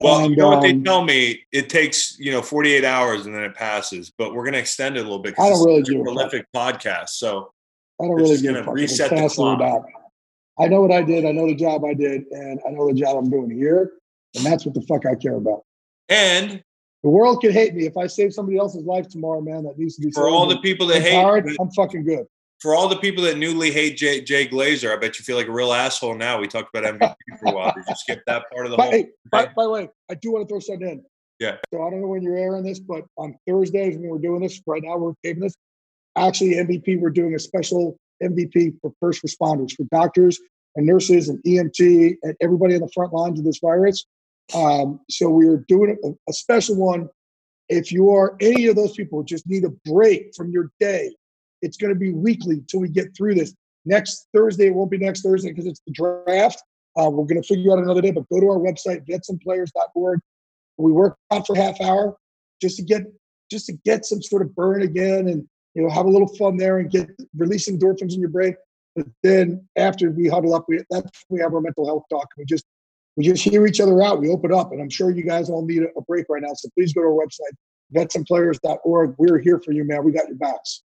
Well, you
And,
know what they
um,
tell me? It takes you know 48 hours and then it passes, but we're gonna extend it a little bit.
I don't
it's
really
a prolific podcast. So
I don't really give a
gonna
fuck if it's
reset the clock.
not. I know what I did. I know the job I did, and I know the job I'm doing here, and that's what the fuck I care about.
and
The world could hate me if I save somebody else's life tomorrow, man. That needs to be
for
saved.
all the people that hate,
empowered, I'm fucking good.
For all the people that newly hate Jay, Jay Glazer, I bet you feel like a real asshole now. We talked about MVP for a while. Did you skip that part of the
But
whole?
hey, by, by the way, I do want to throw something in.
Yeah.
So I don't know when you're airing this, but on Thursdays when we're doing this, right now we're taping this. Actually, MVP, we're doing a special MVP for first responders, for doctors and nurses and EMT and everybody on the front lines of this virus. Um, so we're doing a, a special one. If you are any of those people who just need a break from your day, it's going to be weekly till we get through this. Next Thursday, it won't be next Thursday because it's the draft. Uh, we're going to figure out another day, but go to our website, vetsandplayers.org. We work out for half hour just to get just to get some sort of burn again and you know have a little fun there and get release endorphins in your brain. But then after we huddle up, we that's we have our mental health talk. We just we just hear each other out. We open up, and I'm sure you guys all need a, a break right now. So please go to our website, vetsandplayers.org. We're here for you, man. We got your backs.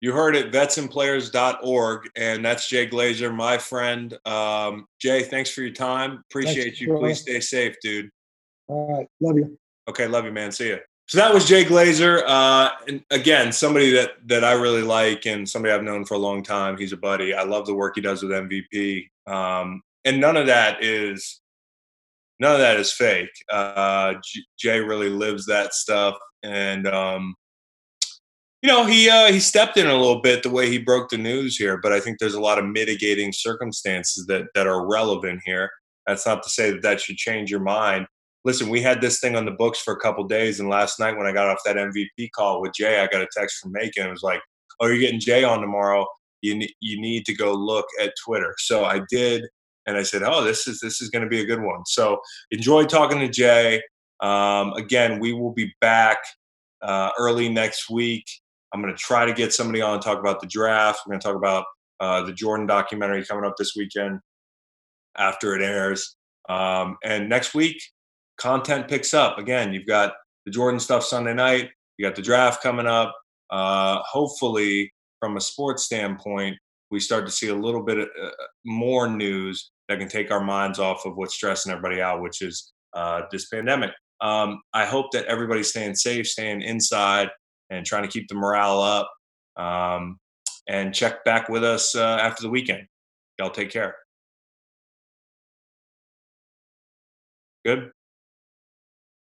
You heard it, vetsandplayers.org. And that's Jay Glazer, my friend. Um, Jay, thanks for your time. Appreciate you.
bro.
Please stay safe, dude.
All right, love you.
Okay, love you, man. See ya. So that was Jay Glazer. Uh, and again, somebody that that I really like and somebody I've known for a long time. He's a buddy. I love the work he does with MVP. Um, and none of that is none of that is fake. Uh, Jay really lives that stuff, and um, you know he uh, he stepped in a little bit the way he broke the news here. But I think there's a lot of mitigating circumstances that that are relevant here. That's not to say that that should change your mind listen, we had this thing on the books for a couple days, and last night when I got off that MVP call with Jay, I got a text from Macon. It was like, "Oh, you're getting Jay on tomorrow. You ne- you need to go look at Twitter." So I did, and I said, "Oh, this is this is going to be a good one." So enjoy talking to Jay. Um, again, we will be back uh, early next week. I'm going to try to get somebody on and talk about the draft. We're going to talk about uh, the Jordan documentary coming up this weekend after it airs. Um, and next week, content picks up. Again, you've got the Jordan stuff Sunday night. You got the draft coming up. Uh, hopefully, from a sports standpoint, we start to see a little bit uh, more news that can take our minds off of what's stressing everybody out, which is uh, this pandemic. Um, I hope that everybody's staying safe, staying inside, and trying to keep the morale up. Um, and check back with us uh, after the weekend. Y'all take care. Good.